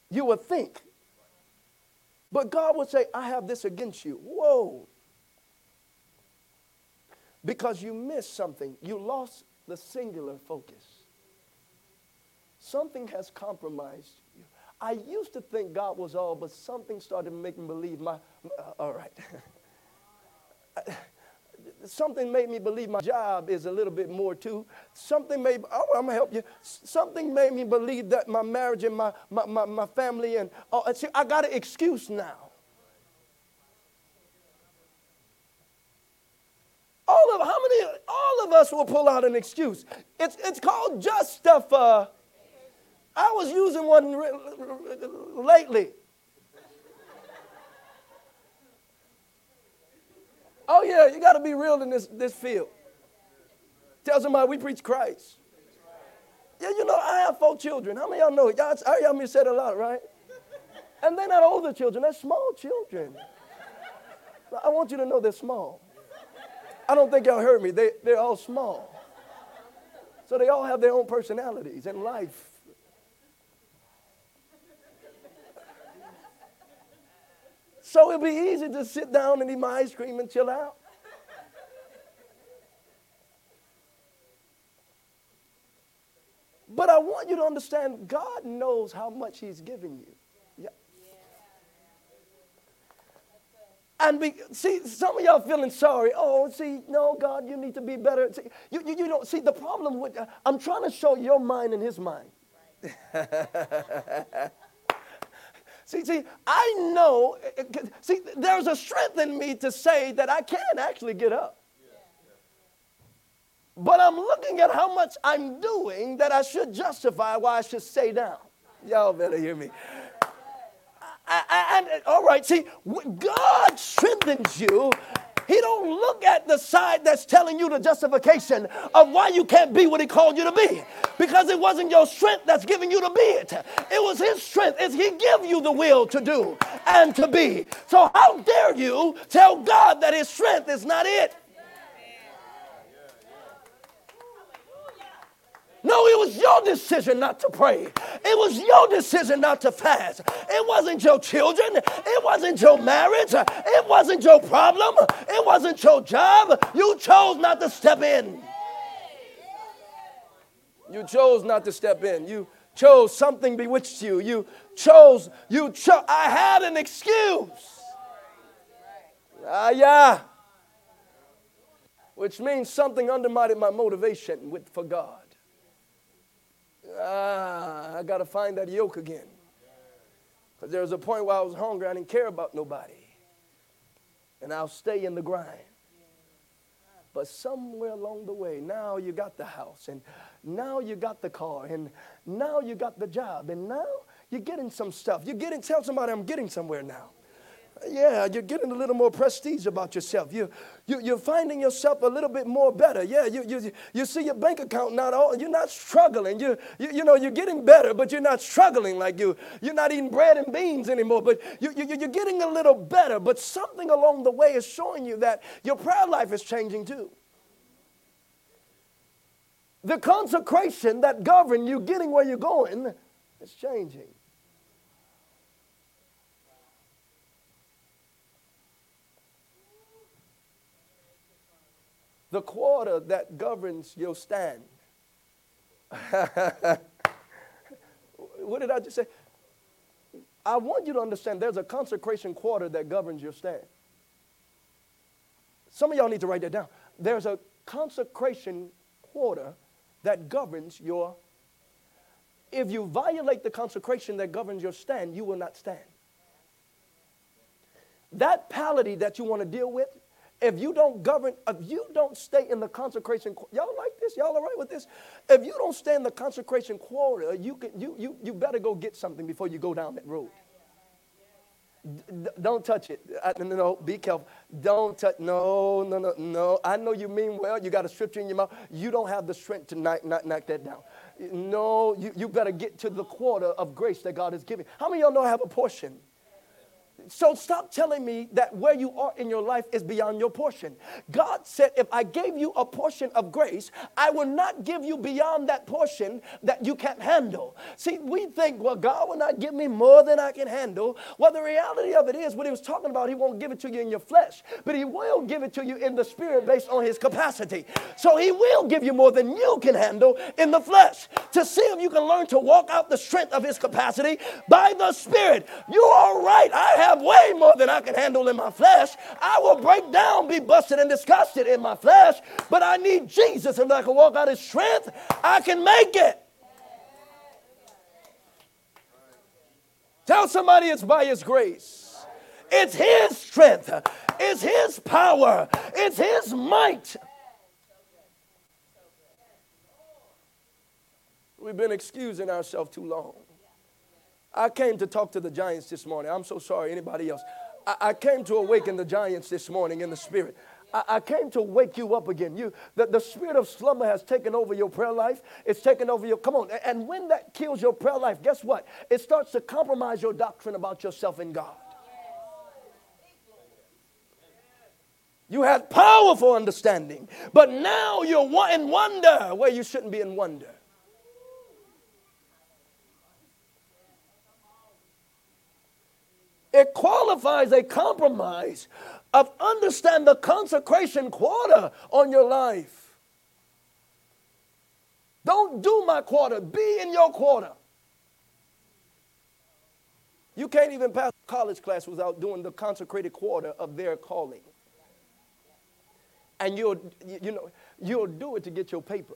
You would think. But God would say, I have this against you. Whoa because you missed something. You lost the singular focus. Something has compromised you. I used to think God was all, but something started making me believe my, uh, all right. *laughs* something made me believe my job is a little bit more too. Something made, oh, I'm gonna help you. Something made me believe that my marriage and my, my, my, my family and, oh, see, I got an excuse now. All of how many? All of us will pull out an excuse. It's it's called just stuff. Uh, I was using one lately. Oh yeah, you got to be real in this this field. Tell somebody we preach Christ. Yeah, you know I have four children. How many of y'all know it? Y'all, I hear me said a lot, right? And they're not older children; they're small children. I want you to know they're small. I don't think y'all heard me. They, they're all small. So they all have their own personalities and life. So it'd be easy to sit down and eat my ice cream and chill out. But I want you to understand God knows how much He's giving you. And be, see, some of y'all feeling sorry. Oh, see, no, God, you need to be better. See, you, you, you don't see the problem with. Uh, I'm trying to show your mind and His mind. *laughs* see, see, I know. Uh, see, there's a strength in me to say that I can actually get up. But I'm looking at how much I'm doing that I should justify why I should stay down. Y'all better hear me and all right, see, God strengthens you He don't look at the side that's telling you the justification of why you can't be what he called you to be. Because it wasn't your strength that's giving you to be it. It was his strength. Is he give you the will to do and to be. So how dare you tell God that his strength is not it? No, it was your decision not to pray. It was your decision not to fast. It wasn't your children. It wasn't your marriage. It wasn't your problem. It wasn't your job. You chose not to step in. You chose not to step in. You chose something bewitched you. You chose, you chose. I had an excuse. Ah, yeah. Which means something undermined my motivation with, for God ah, I got to find that yoke again. Because there was a point where I was hungry, I didn't care about nobody. And I'll stay in the grind. But somewhere along the way, now you got the house, and now you got the car, and now you got the job, and now you're getting some stuff. You're getting, tell somebody I'm getting somewhere now yeah, you're getting a little more prestige about yourself. You, you, you're finding yourself a little bit more better. Yeah, you, you, you see your bank account not all, you're not struggling. You, you, you know, you're getting better, but you're not struggling like you. You're not eating bread and beans anymore, but you, you, you're getting a little better. But something along the way is showing you that your prayer life is changing too. The consecration that govern you getting where you're going is changing. The quarter that governs your stand. *laughs* what did I just say? I want you to understand there's a consecration quarter that governs your stand. Some of y'all need to write that down. There's a consecration quarter that governs your if you violate the consecration that governs your stand, you will not stand. That polity that you want to deal with, if you don't govern, if you don't stay in the consecration, y'all like this? Y'all all right with this? If you don't stay in the consecration quarter, you, can, you, you, you better go get something before you go down that road. D- don't touch it. I, no, no, be careful. Don't touch. No, no, no, no. I know you mean well. You got a scripture in your mouth. You don't have the strength to knock, knock, knock that down. No, you, you better get to the quarter of grace that God is giving. How many of y'all know I have a portion? So stop telling me that where you are in your life is beyond your portion. God said, if I gave you a portion of grace, I will not give you beyond that portion that you can't handle. See, we think, well, God will not give me more than I can handle. Well, the reality of it is, what he was talking about, he won't give it to you in your flesh, but he will give it to you in the spirit based on his capacity. So he will give you more than you can handle in the flesh to see if you can learn to walk out the strength of his capacity by the spirit. You are right. I have have way more than I can handle in my flesh. I will break down, be busted and disgusted in my flesh, but I need Jesus. And I can walk out his strength, I can make it. Tell somebody it's by his grace. It's his strength. It's his power. It's his might. We've been excusing ourselves too long. I came to talk to the giants this morning. I'm so sorry, anybody else. I, I came to awaken the giants this morning in the spirit. I, came to wake you up again. You, the, the spirit of slumber has taken over your prayer life. It's taken over your, come on. And when that kills your prayer life, guess what? It starts to compromise your doctrine about yourself and God. You had powerful understanding, but now you're in wonder where you shouldn't be in wonder. It qualifies a compromise of understand the consecration quarter on your life. Don't do my quarter, be in your quarter. You can't even pass a college class without doing the consecrated quarter of their calling. And you'll, you know, you'll do it to get your paper.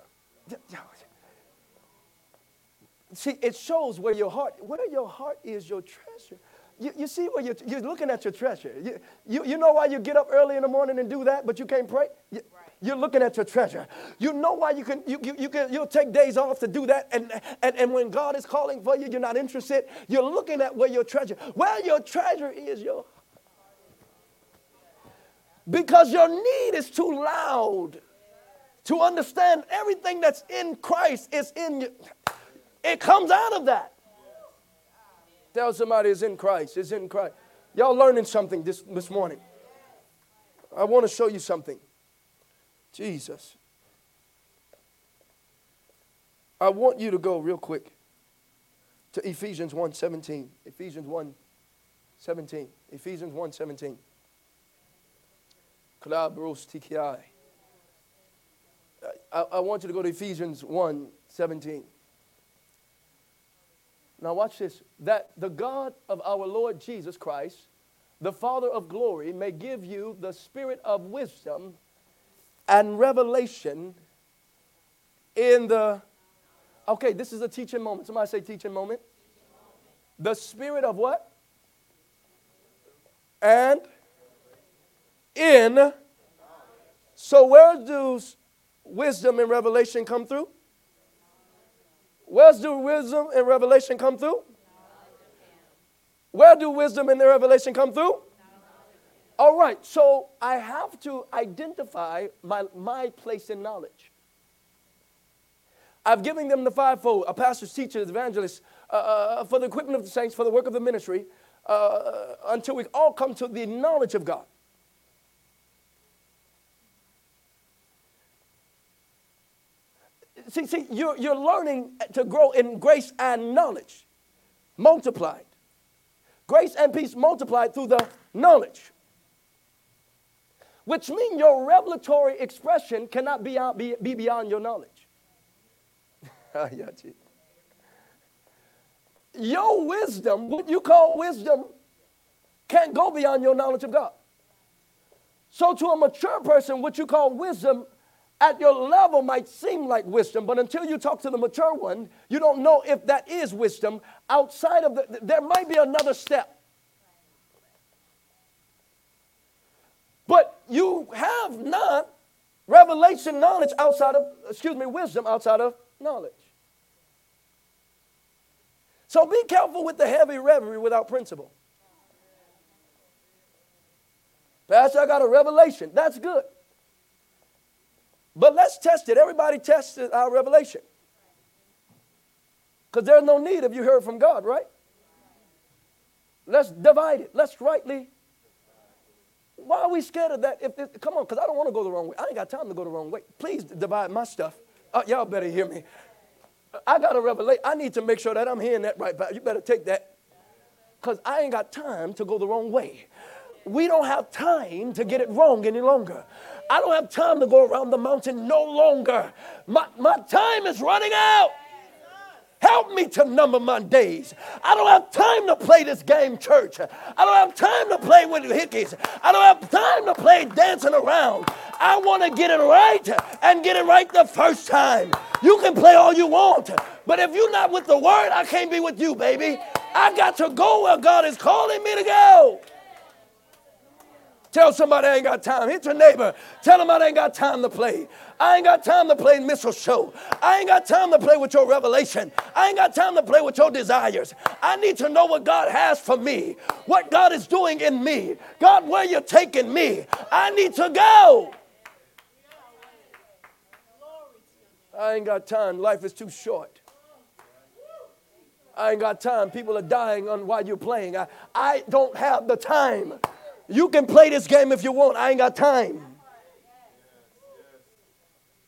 See, it shows where your heart, where your heart is your treasure. You, you see where you're, you're looking at your treasure. You, you, you know why you get up early in the morning and do that, but you can't pray? You, you're looking at your treasure. You know why you can, you, you, you can you'll take days off to do that, and, and, and when God is calling for you, you're not interested. You're looking at where your treasure, where your treasure is, your Because your need is too loud to understand everything that's in Christ is in you. It comes out of that. Tell somebody it's in Christ. It's in Christ. Y'all learning something this, this morning. I want to show you something. Jesus. I want you to go real quick to Ephesians 1 17. Ephesians 1 17. Ephesians 1 17. I, I want you to go to Ephesians 1 17. Now, watch this. That the God of our Lord Jesus Christ, the Father of glory, may give you the spirit of wisdom and revelation in the. Okay, this is a teaching moment. Somebody say teaching moment. The spirit of what? And in. So, where does wisdom and revelation come through? Where do wisdom and revelation come through? Where do wisdom and the revelation come through? All right, so I have to identify my, my place in knowledge. I've given them the fivefold a pastor's, teacher, evangelists, uh, uh, for the equipment of the saints, for the work of the ministry, uh, until we all come to the knowledge of God. See, see, you're, you're learning to grow in grace and knowledge, multiplied. Grace and peace multiplied through the knowledge. Which means your revelatory expression cannot be, out, be, be beyond your knowledge. *laughs* Your wisdom, what you call wisdom, can't go beyond your knowledge of God. So, to a mature person, what you call wisdom at your level might seem like wisdom, but until you talk to the mature one, you don't know if that is wisdom. Outside of the, there might be another step. But you have not revelation knowledge outside of, excuse me, wisdom outside of knowledge. So be careful with the heavy reverie without principle. Pastor, I got a revelation. That's good. But let's test it. Everybody tests our revelation. Because there's no need if you heard from God, right? Let's divide it. Let's rightly. Why are we scared of that? If, if come on, because I don't want to go the wrong way. I ain't got time to go the wrong way. Please divide my stuff. Uh, y'all better hear me. I got to revelate. I need to make sure that I'm hearing that right. But you better take that. Because I ain't got time to go the wrong way. We don't have time to get it wrong any longer. I don't have time to go around the mountain no longer. My, my time is running out. Help me to number my days. I don't have time to play this game, church. I don't have time to play with hickeys. I don't have time to play dancing around. I want to get it right and get it right the first time. You can play all you want, but if you're not with the word, I can't be with you, baby. I got to go where God is calling me to go. Tell somebody I ain't got time. Hit your neighbor. Tell them I ain't got time to play. I ain't got time to play missile show. I ain't got time to play with your revelation. I ain't got time to play with your desires. I need to know what God has for me, what God is doing in me. God, where you're taking me. I need to go. I ain't got time. Life is too short. I ain't got time. People are dying on while you're playing. I, I don't have the time. You can play this game if you want. I ain't got time.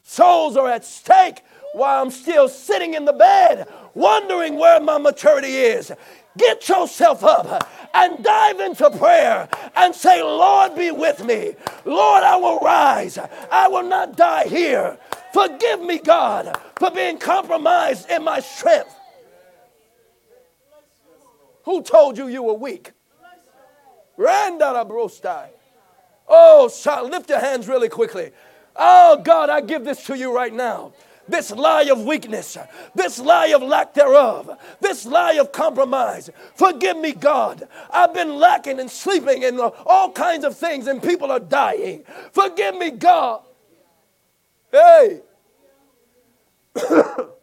Souls are at stake while I'm still sitting in the bed wondering where my maturity is. Get yourself up and dive into prayer and say, Lord, be with me. Lord, I will rise. I will not die here. Forgive me, God, for being compromised in my strength. Who told you you were weak? Oh, lift your hands really quickly. Oh, God, I give this to you right now. This lie of weakness, this lie of lack thereof, this lie of compromise. Forgive me, God. I've been lacking and sleeping and all kinds of things, and people are dying. Forgive me, God. Hey. *coughs* *coughs*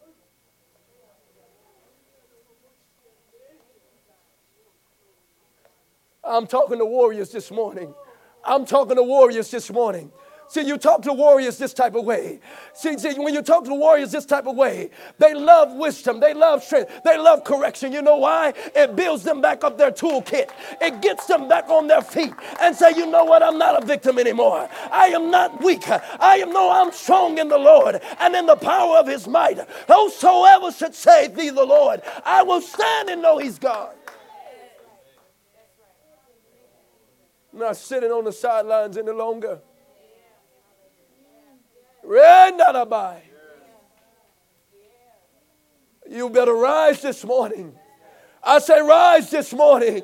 I'm talking to warriors this morning. I'm talking to warriors this morning. See, you talk to warriors this type of way. See, see, when you talk to warriors this type of way, they love wisdom, they love strength, they love correction. You know why? It builds them back up their toolkit. It gets them back on their feet and say, you know what? I'm not a victim anymore. I am not weak. I am no, I'm strong in the Lord and in the power of his might. Whosoever should say thee the Lord, I will stand and know he's God. Not sitting on the sidelines any longer. You better rise this morning. I say, rise this morning.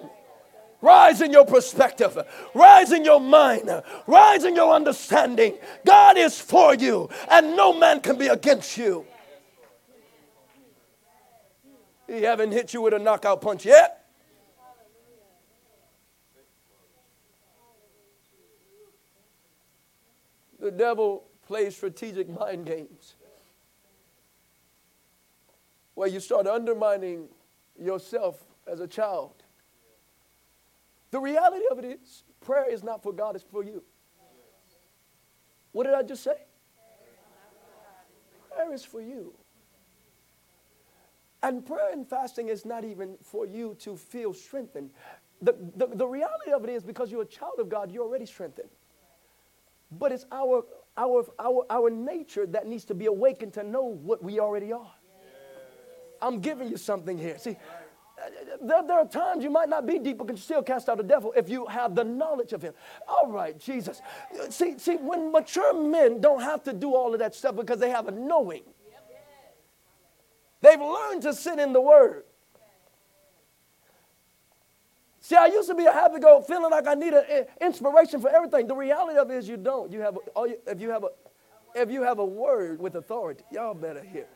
Rise in your perspective. Rise in your mind. Rise in your understanding. God is for you, and no man can be against you. He haven't hit you with a knockout punch yet. The devil plays strategic mind games where you start undermining yourself as a child. The reality of it is, prayer is not for God, it's for you. What did I just say? Prayer is for you. And prayer and fasting is not even for you to feel strengthened. The, the, the reality of it is because you're a child of God, you're already strengthened. But it's our our, our, our nature that needs to be awakened to know what we already are. I'm giving you something here. See, there, there, are times you might not be deep, but can still cast out a devil if you have the knowledge of him. All right, Jesus. See, see, when mature men don't have to do all of that stuff because they have a knowing. They've learned to sit in the word. See, I used to be a happy go feeling like I need an inspiration for everything. The reality of it is you don't. You have a, if you have a if you have a word with authority, y'all better hear.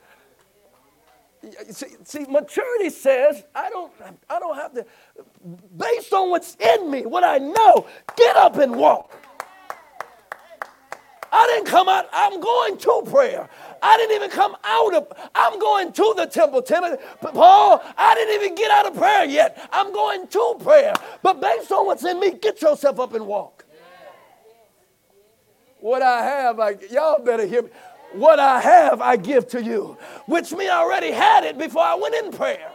See, see, maturity says I don't I don't have to based on what's in me, what I know, get up and walk. I didn't come out, I'm going to prayer. I didn't even come out of, I'm going to the temple, Timothy. Paul, I didn't even get out of prayer yet. I'm going to prayer. But based on what's in me, get yourself up and walk. What I have, I, y'all better hear me. What I have, I give to you, which means I already had it before I went in prayer.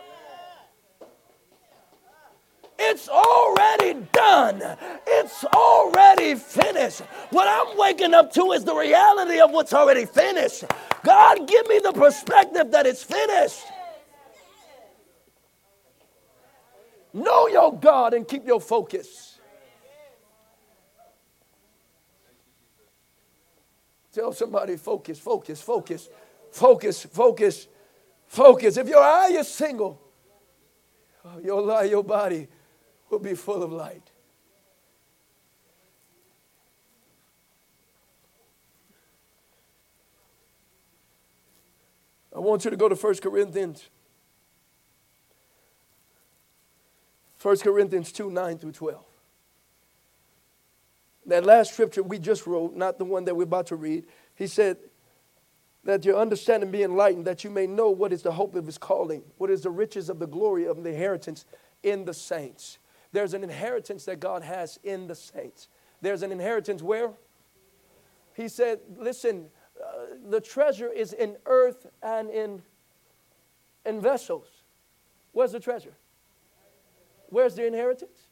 It's already done. It's already finished. What I'm waking up to is the reality of what's already finished. God, give me the perspective that it's finished. Know your God and keep your focus. Tell somebody, focus, focus, focus, focus, focus, focus. If your eye is single, your your body will be full of light. I want you to go to 1 Corinthians. 1 Corinthians 2 9 through 12. That last scripture we just wrote, not the one that we're about to read, he said, that your understanding be enlightened, that you may know what is the hope of his calling, what is the riches of the glory of the inheritance in the saints. There's an inheritance that God has in the saints. There's an inheritance where? He said, listen, uh, the treasure is in earth and in, in vessels. Where's the treasure? Where's the inheritance?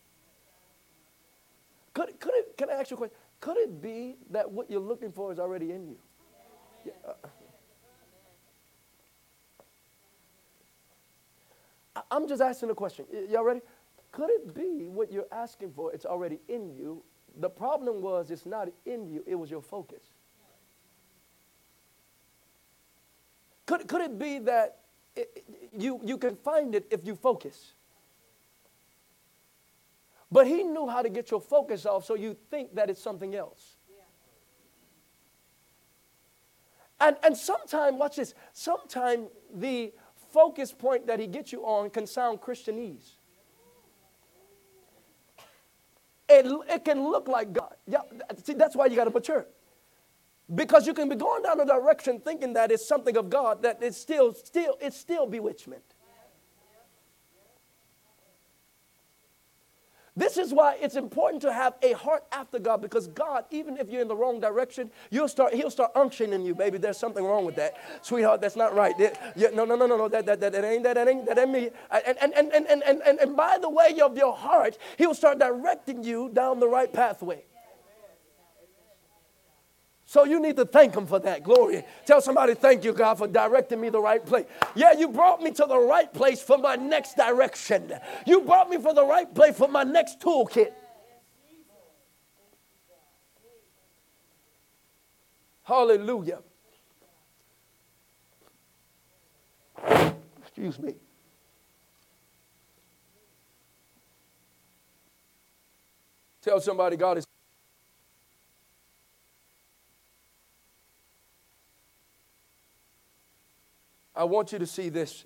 Could, could it, can I ask you a question? Could it be that what you're looking for is already in you? Yeah, uh, I'm just asking a question. Y'all ready? Could it be what you're asking for, it's already in you? The problem was it's not in you, it was your focus. Could, could it be that it, you, you can find it if you focus? But he knew how to get your focus off so you think that it's something else. And, and sometimes, watch this, sometimes the focus point that he gets you on can sound Christianese. It, it can look like God. Yeah, see, that's why you got to mature. Because you can be going down a direction thinking that it's something of God that it's still, still, it's still bewitchment. This is why it's important to have a heart after God because God, even if you're in the wrong direction, you'll start, He'll start unctioning you, baby. There's something wrong with that. Sweetheart, that's not right. no, no, no, no, no. That, that, that, that ain't that, that ain't that ain't me. And, and, and, and, and, and, and by the way of your heart, He'll start directing you down the right pathway. So you need to thank him for that. Glory. Tell somebody, thank you, God, for directing me the right place. Yeah, you brought me to the right place for my next direction. You brought me for the right place for my next toolkit. Hallelujah. Excuse me. Tell somebody God is I want you to see this.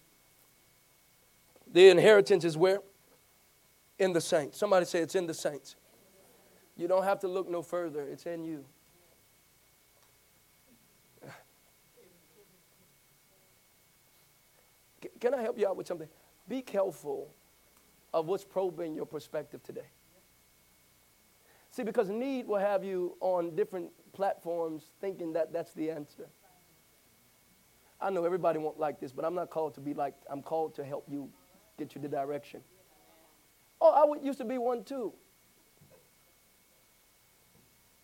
The inheritance is where? In the saints. Somebody say it's in the saints. You don't have to look no further, it's in you. Can I help you out with something? Be careful of what's probing your perspective today. See, because need will have you on different platforms thinking that that's the answer. I know everybody won't like this, but I'm not called to be like, I'm called to help you get you the direction. Oh, I would, used to be one too.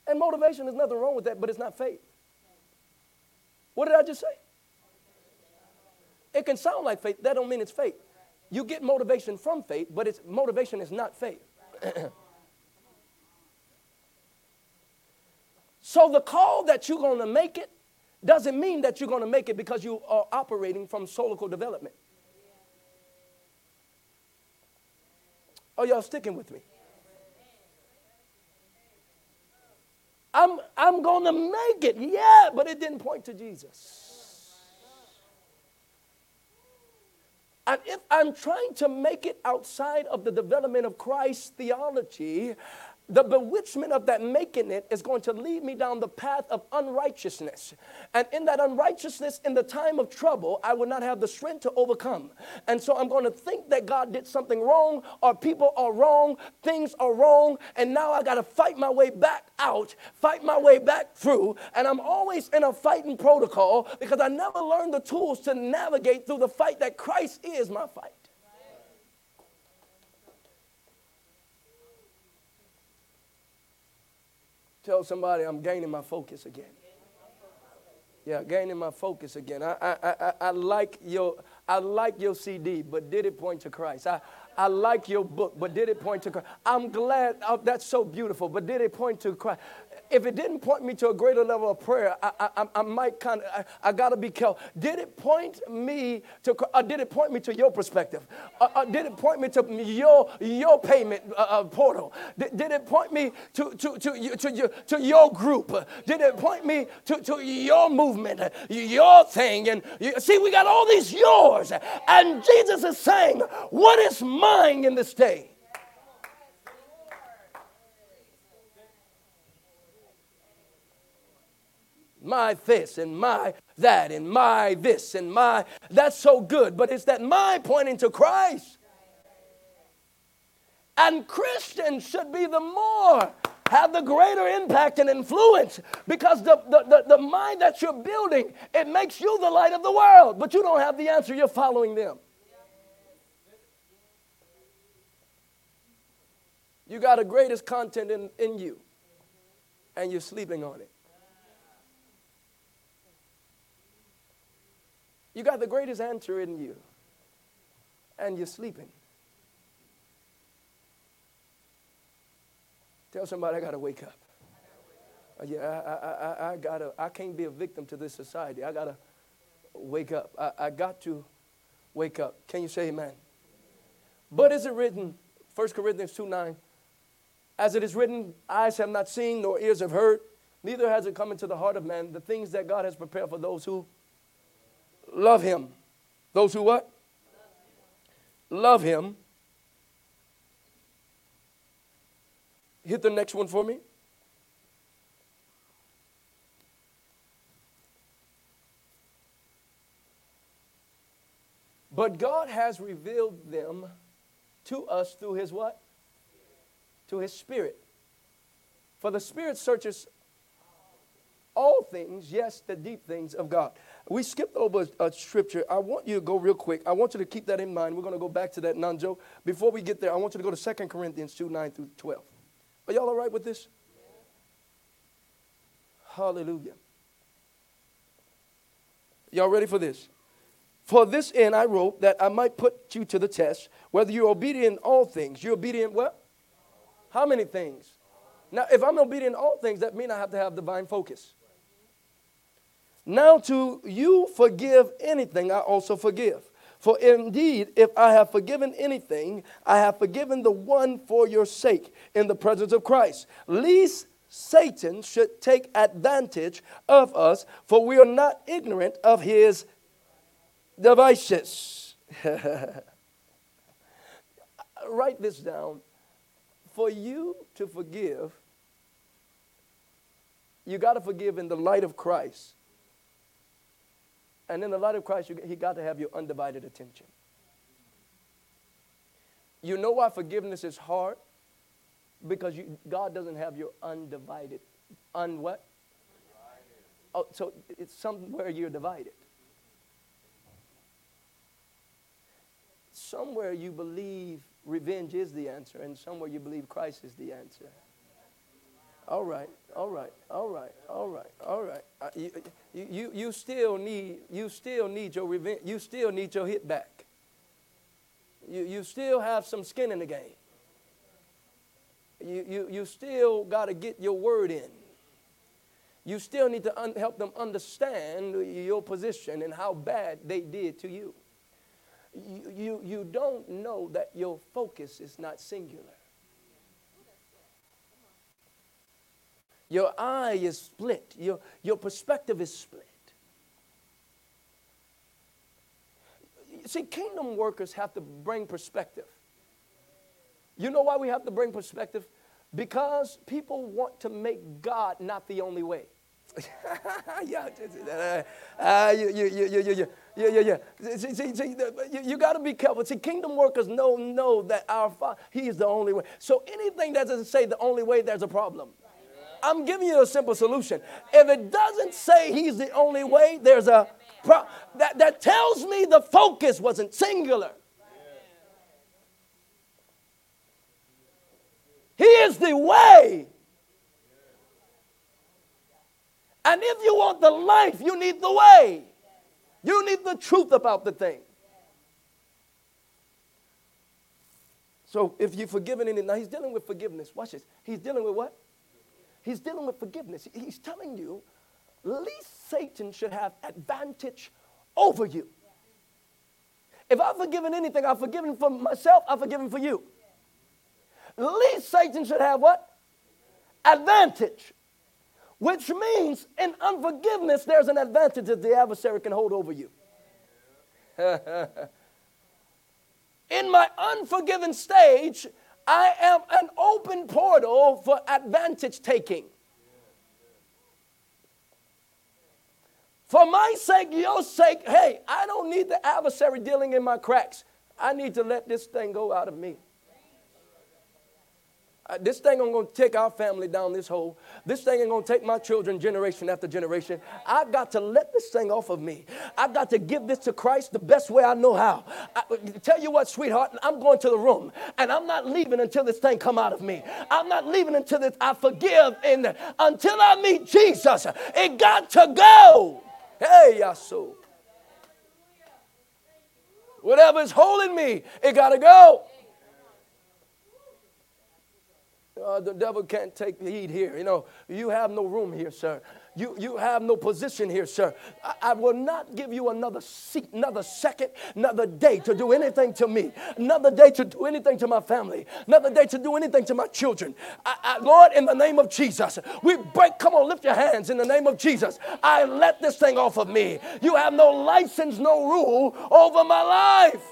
And motivation, there's nothing wrong with that, but it's not faith. What did I just say? It can sound like faith. That don't mean it's faith. You get motivation from faith, but it's motivation is not faith. *clears throat* so the call that you're going to make it doesn't mean that you're going to make it because you are operating from solical development. Are y'all sticking with me? I'm, I'm going to make it, yeah, but it didn't point to Jesus. And if I'm trying to make it outside of the development of Christ's theology, the bewitchment of that making it is going to lead me down the path of unrighteousness. And in that unrighteousness, in the time of trouble, I will not have the strength to overcome. And so I'm going to think that God did something wrong, or people are wrong, things are wrong, and now I got to fight my way back out, fight my way back through. And I'm always in a fighting protocol because I never learned the tools to navigate through the fight that Christ is my fight. Tell somebody I'm gaining my focus again. Yeah, gaining my focus again. I, I, I, I like your I like your CD, but did it point to Christ? I, I like your book, but did it point to Christ? I'm glad oh, that's so beautiful, but did it point to Christ? If it didn't point me to a greater level of prayer, I, I, I might kind of, I, I got to be careful. Did it point me to, uh, did it point me to your perspective? Uh, uh, did it point me to your, your payment uh, uh portal? Did, did it point me to, to, to, to, your, to your group? Did it point me to, to your movement, your thing? And you, see, we got all these yours. And Jesus is saying, what is mine in this day? My this and my that and my this and my that's so good. But it's that my pointing to christ. And christians should be the more have the greater impact and influence because the, the, the, the mind that you're building it makes you the light of the world. But you don't have the answer you're following them. You got the greatest content in, in you and you're sleeping on it You got the greatest answer in you, and you're sleeping. Tell somebody I got to wake up. Uh, yeah, I, I, I, I, gotta, I can't be a victim to this society. I got to wake up. I, I got to wake up. Can you say amen? But is it written, 1 Corinthians 2 9, as it is written, eyes have not seen, nor ears have heard, neither has it come into the heart of man, the things that God has prepared for those who love him. Those who what? Love him. Hit the next one for me. But God has revealed them to us through his what? to his spirit. For the spirit searches all things, yes, the deep things of God. We skipped over a scripture. I want you to go real quick. I want you to keep that in mind. We're going to go back to that Nanjo. Before we get there, I want you to go to 2 Corinthians 2 9 through 12. Are y'all all right with this? Hallelujah. Y'all ready for this? For this end I wrote that I might put you to the test, whether you're obedient in all things. You're obedient what? How many things? Now, if I'm obedient in all things, that means I have to have divine focus. Now, to you forgive anything, I also forgive. For indeed, if I have forgiven anything, I have forgiven the one for your sake in the presence of Christ. Least Satan should take advantage of us, for we are not ignorant of his devices. *laughs* Write this down. For you to forgive, you got to forgive in the light of Christ and in the light of Christ, you, he got to have your undivided attention. You know why forgiveness is hard? Because you, God doesn't have your undivided, un what? Oh, so it's somewhere you're divided. Somewhere you believe revenge is the answer, and somewhere you believe Christ is the answer. All right, all right, all right, all right, all right. Uh, you, you, you still need you still need your revenge. You still need your hit back. You, you still have some skin in the game. You, you, you still got to get your word in. You still need to un- help them understand your position and how bad they did to you. You, you. you don't know that your focus is not singular. Your eye is split. Your, your perspective is split. See, kingdom workers have to bring perspective. You know why we have to bring perspective? Because people want to make God not the only way. *laughs* yeah, uh, you, you, you, you, you, yeah, yeah, yeah. See, see, see, you, you got to be careful. See, kingdom workers know know that our Father, He is the only way. So anything that doesn't say the only way, there's a problem. I'm giving you a simple solution. If it doesn't say he's the only way, there's a pro- that, that tells me the focus wasn't singular. He is the way. And if you want the life, you need the way. You need the truth about the thing. So if you've forgiven any, now he's dealing with forgiveness. Watch this. He's dealing with what? He's dealing with forgiveness. He's telling you, least Satan should have advantage over you. If I've forgiven anything, I've forgiven for myself, I've forgiven for you. Least Satan should have what? Advantage. Which means in unforgiveness, there's an advantage that the adversary can hold over you. *laughs* in my unforgiven stage, I am an open portal for advantage taking. For my sake, your sake, hey, I don't need the adversary dealing in my cracks. I need to let this thing go out of me. Uh, this thing ain't gonna take our family down this hole. This thing ain't gonna take my children generation after generation. I've got to let this thing off of me. I've got to give this to Christ the best way I know how. I, tell you what, sweetheart, I'm going to the room and I'm not leaving until this thing come out of me. I'm not leaving until this, I forgive and until I meet Jesus. It got to go. Hey, Yasu. Whatever's holding me, it got to go. Uh, the devil can't take the heat here. You know, you have no room here, sir. You, you have no position here, sir. I, I, will not give you another seat, another second, another day to do anything to me, another day to do anything to my family, another day to do anything to my children. I, I, Lord, in the name of Jesus, we break, come on, lift your hands in the name of Jesus. I let this thing off of me. You have no license, no rule over my life.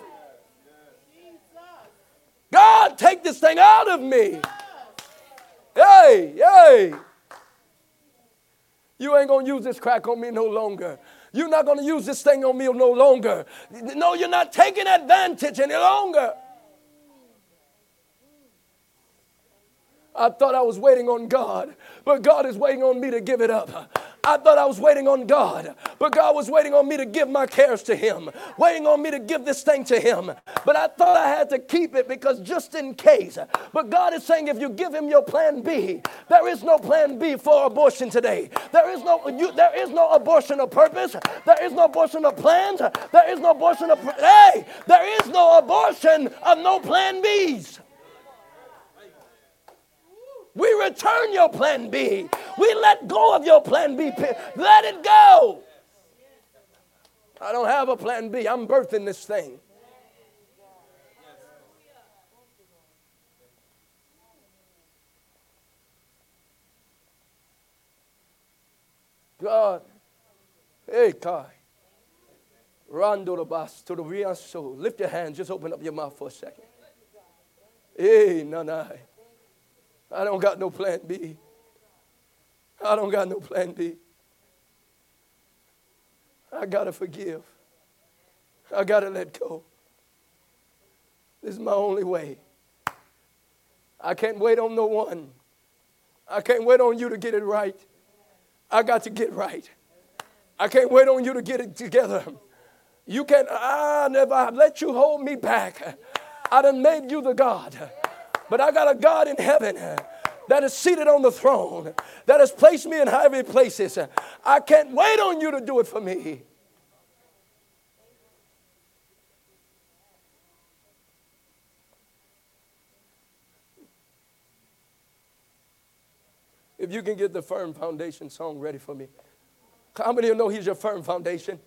God, take this thing out of me. Hey, hey. You ain't going to use this crack on me no longer. You're not going to use this thing on me no longer. No, you're not taking advantage any longer. I thought I was waiting on God, but God is waiting on me to give it up. I thought I was waiting on God, but God was waiting on me to give my cares to Him, waiting on me to give this thing to Him. But I thought I had to keep it because just in case. But God is saying if you give Him your plan B, there is no plan B for abortion today. There is no you, there is no abortion of purpose. There is no abortion of plans. There is no abortion of hey. There is no abortion of no plan Bs. We return your plan B. We let go of your plan B. Let it go. I don't have a plan B. I'm birthing this thing. God. Hey, Kai. Rando the bas to the real soul. Lift your hands. Just open up your mouth for a second. Hey, nanai. I don't got no plan B. I don't got no plan B. I got to forgive. I got to let go. This is my only way. I can't wait on no one. I can't wait on you to get it right. I got to get right. I can't wait on you to get it together. You can't, I never let you hold me back. I done made you the God. But I got a God in heaven that is seated on the throne, that has placed me in high places. I can't wait on you to do it for me. If you can get the firm foundation song ready for me. How many of you know he's your firm foundation?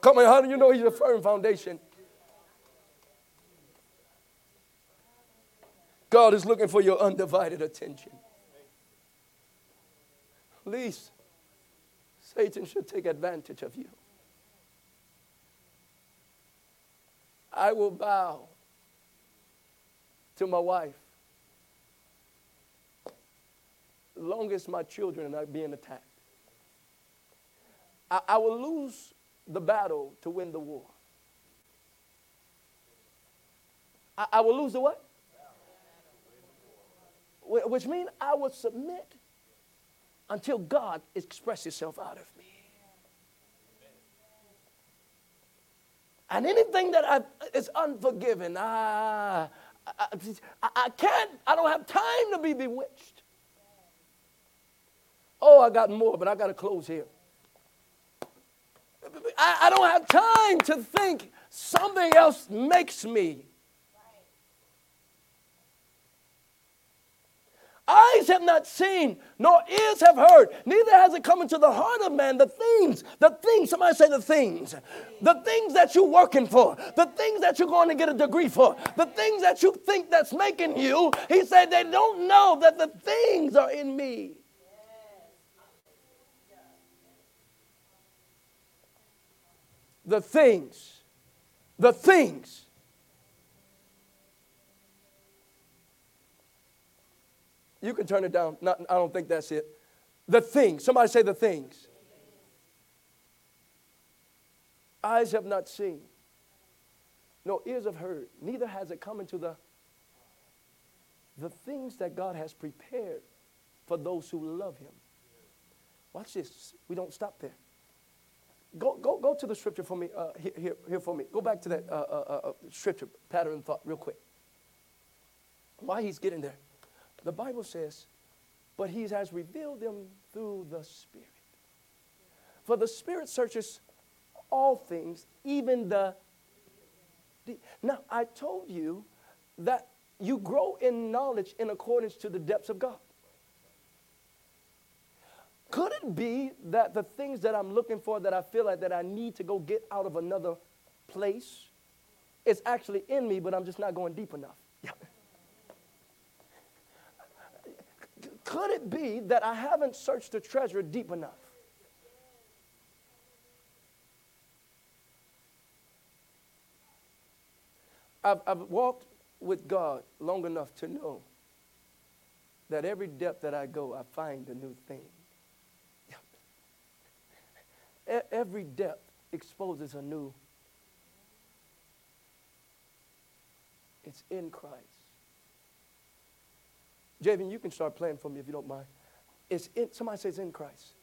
Come on, how do you know he's your firm foundation? God is looking for your undivided attention. Least Satan should take advantage of you. I will bow to my wife long as my children are not being attacked. I, I will lose the battle to win the war. I, I will lose the what? Which means I will submit until God expresses himself out of me. And anything that I, is unforgiven, I, I, I, can't, I don't have time to be bewitched. Oh, I got more, but I got to close here. I, I don't have time to think something else makes me Eyes have not seen, nor ears have heard, neither has it come into the heart of man the things, the things, somebody say the things, the things that you're working for, the things that you're going to get a degree for, the things that you think that's making you. He said they don't know that the things are in me. The things, the things You can turn it down. Not, I don't think that's it. The things. Somebody say the things. Eyes have not seen, no ears have heard, neither has it come into the the things that God has prepared for those who love him. Watch this. We don't stop there. Go, go, go to the scripture for me, uh, here, here, here for me. Go back to that uh, uh, uh, scripture pattern thought real quick. Why he's getting there. The Bible says, but he has revealed them through the Spirit. For the Spirit searches all things, even the. Now, I told you that you grow in knowledge in accordance to the depths of God. Could it be that the things that I'm looking for that I feel like that I need to go get out of another place is actually in me, but I'm just not going deep enough? *laughs* Could it be that I haven't searched the treasure deep enough? I've, I've walked with God long enough to know that every depth that I go, I find a new thing. Every depth exposes a new. It's in Christ. Javen, you can start playing for me if you don't mind. It's in, somebody says in Christ.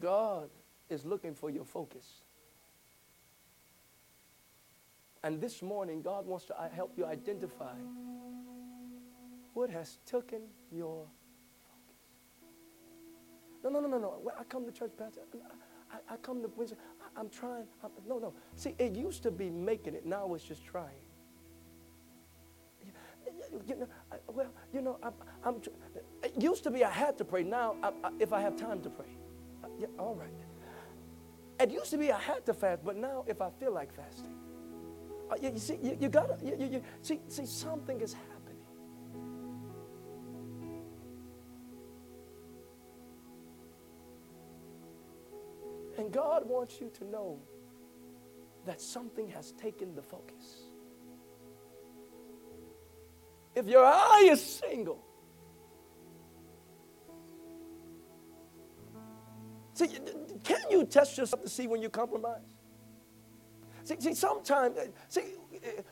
God is looking for your focus. And this morning, God wants to uh, help you identify what has taken your focus. No, no, no, no, no. I come to church, Pastor, I, I come to Wednesday. I, am trying. I'm, no, no. See, it used to be making it. Now it's just trying. You know, I, well, you know, I, am It used to be I had to pray. Now, I, if I have time to pray, uh, yeah, all right. It used to be I had to fast, but now if I feel like fasting, uh, you, you, see, you, you gotta, you, you, see, see, something is happening. And God wants you to know that something has taken the focus. If your eye is single, see, can you test yourself to see when you compromise? See, see sometimes, see,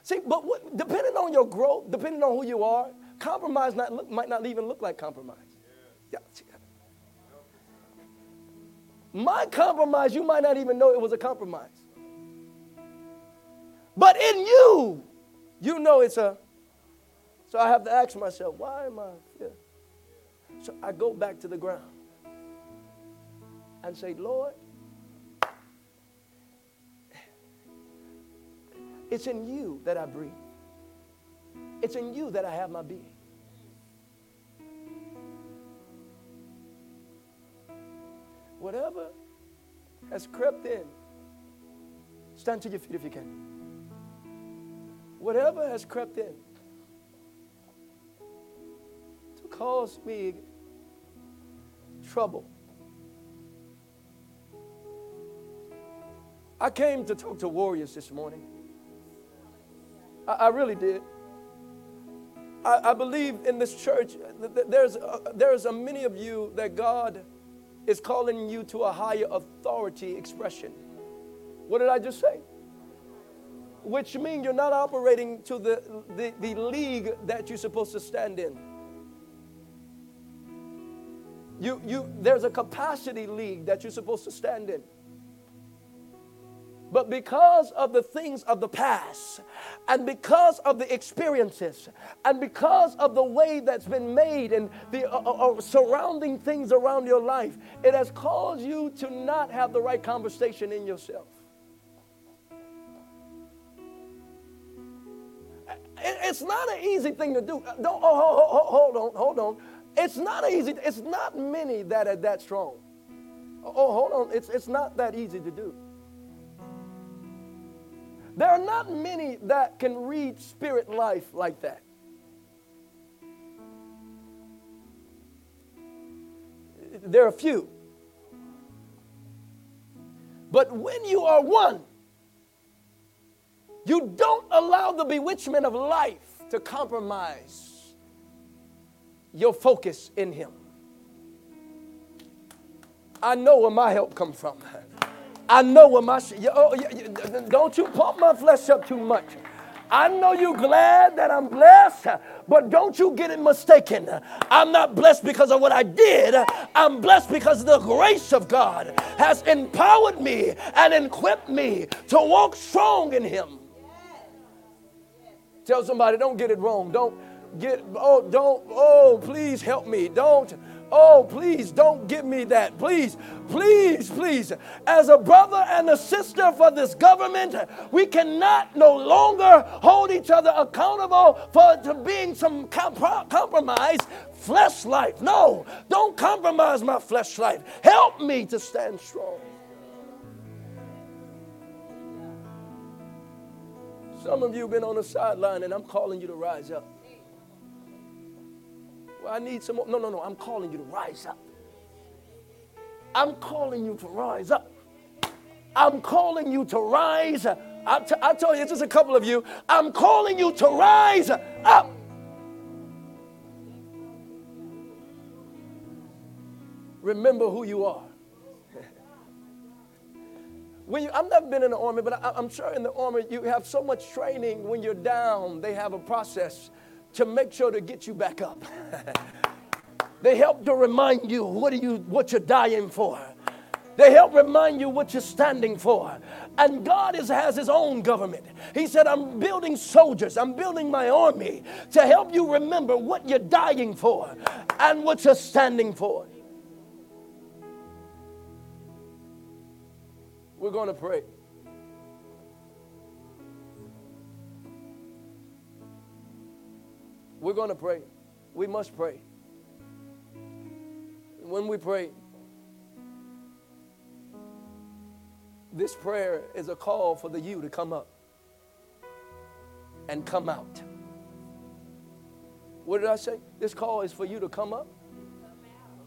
see, but what, depending on your growth, depending on who you are, compromise not might not even look like compromise. Yeah. My compromise, you might not even know it was a compromise. But in you, you know it's a. So I have to ask myself, why am I here? So I go back to the ground and say, Lord, it's in you that I breathe. It's in you that I have my being. Whatever has crept in, stand to your feet if you can. Whatever has crept in to cause me trouble. I came to talk to warriors this morning. I, I really did. I, I, believe in this church, there's, a, there's a many of you that God is calling you to a higher authority expression. What did I just say? Which means you're not operating to the, the, the league that you're supposed to stand in. You, you, there's a capacity league that you're supposed to stand in. But because of the things of the past, and because of the experiences, and because of the way that's been made and the uh, uh, uh, surrounding things around your life, it has caused you to not have the right conversation in yourself. It's not an easy thing to do. Don't, oh, hold on, hold on. It's not easy. It's not many that are that strong. Oh, hold on. It's, it's not that easy to do. There are not many that can read spirit life like that. There are few. But when you are one, you don't allow the bewitchment of life to compromise your focus in Him. I know where my help comes from. *laughs* I know where my, oh, don't you pump my flesh up too much. I know you're glad that I'm blessed, but don't you get it mistaken. I'm not blessed because of what I did. I'm blessed because the grace of God has empowered me and equipped me to walk strong in Him. Tell somebody, don't get it wrong. Don't get, oh, don't, oh, please help me. Don't Oh, please don't give me that. Please, please, please. As a brother and a sister for this government, we cannot no longer hold each other accountable for to being some comp- compromise flesh life. No, don't compromise my flesh life. Help me to stand strong. Some of you have been on the sideline, and I'm calling you to rise up. I need some more. No, no, no. I'm calling you to rise up. I'm calling you to rise up. I'm calling you to rise. Up. I, t- I tell you, it's just a couple of you. I'm calling you to rise up. Remember who you are. *laughs* When you, I've never been in the army, but I, I'm sure in the army you have so much training. When you're down, they have a process to make sure to get you back up. *laughs* they help to remind you what are you what you're dying for. They help remind you what you're standing for. And God is, has His own government. He said, I'm building soldiers, I'm building my army to help you remember what you're dying for and what you're standing for. We're going to pray. We're going to pray. We must pray. When we pray, this prayer is a call for the you to come up and come out. What did I say? This call is for you to come up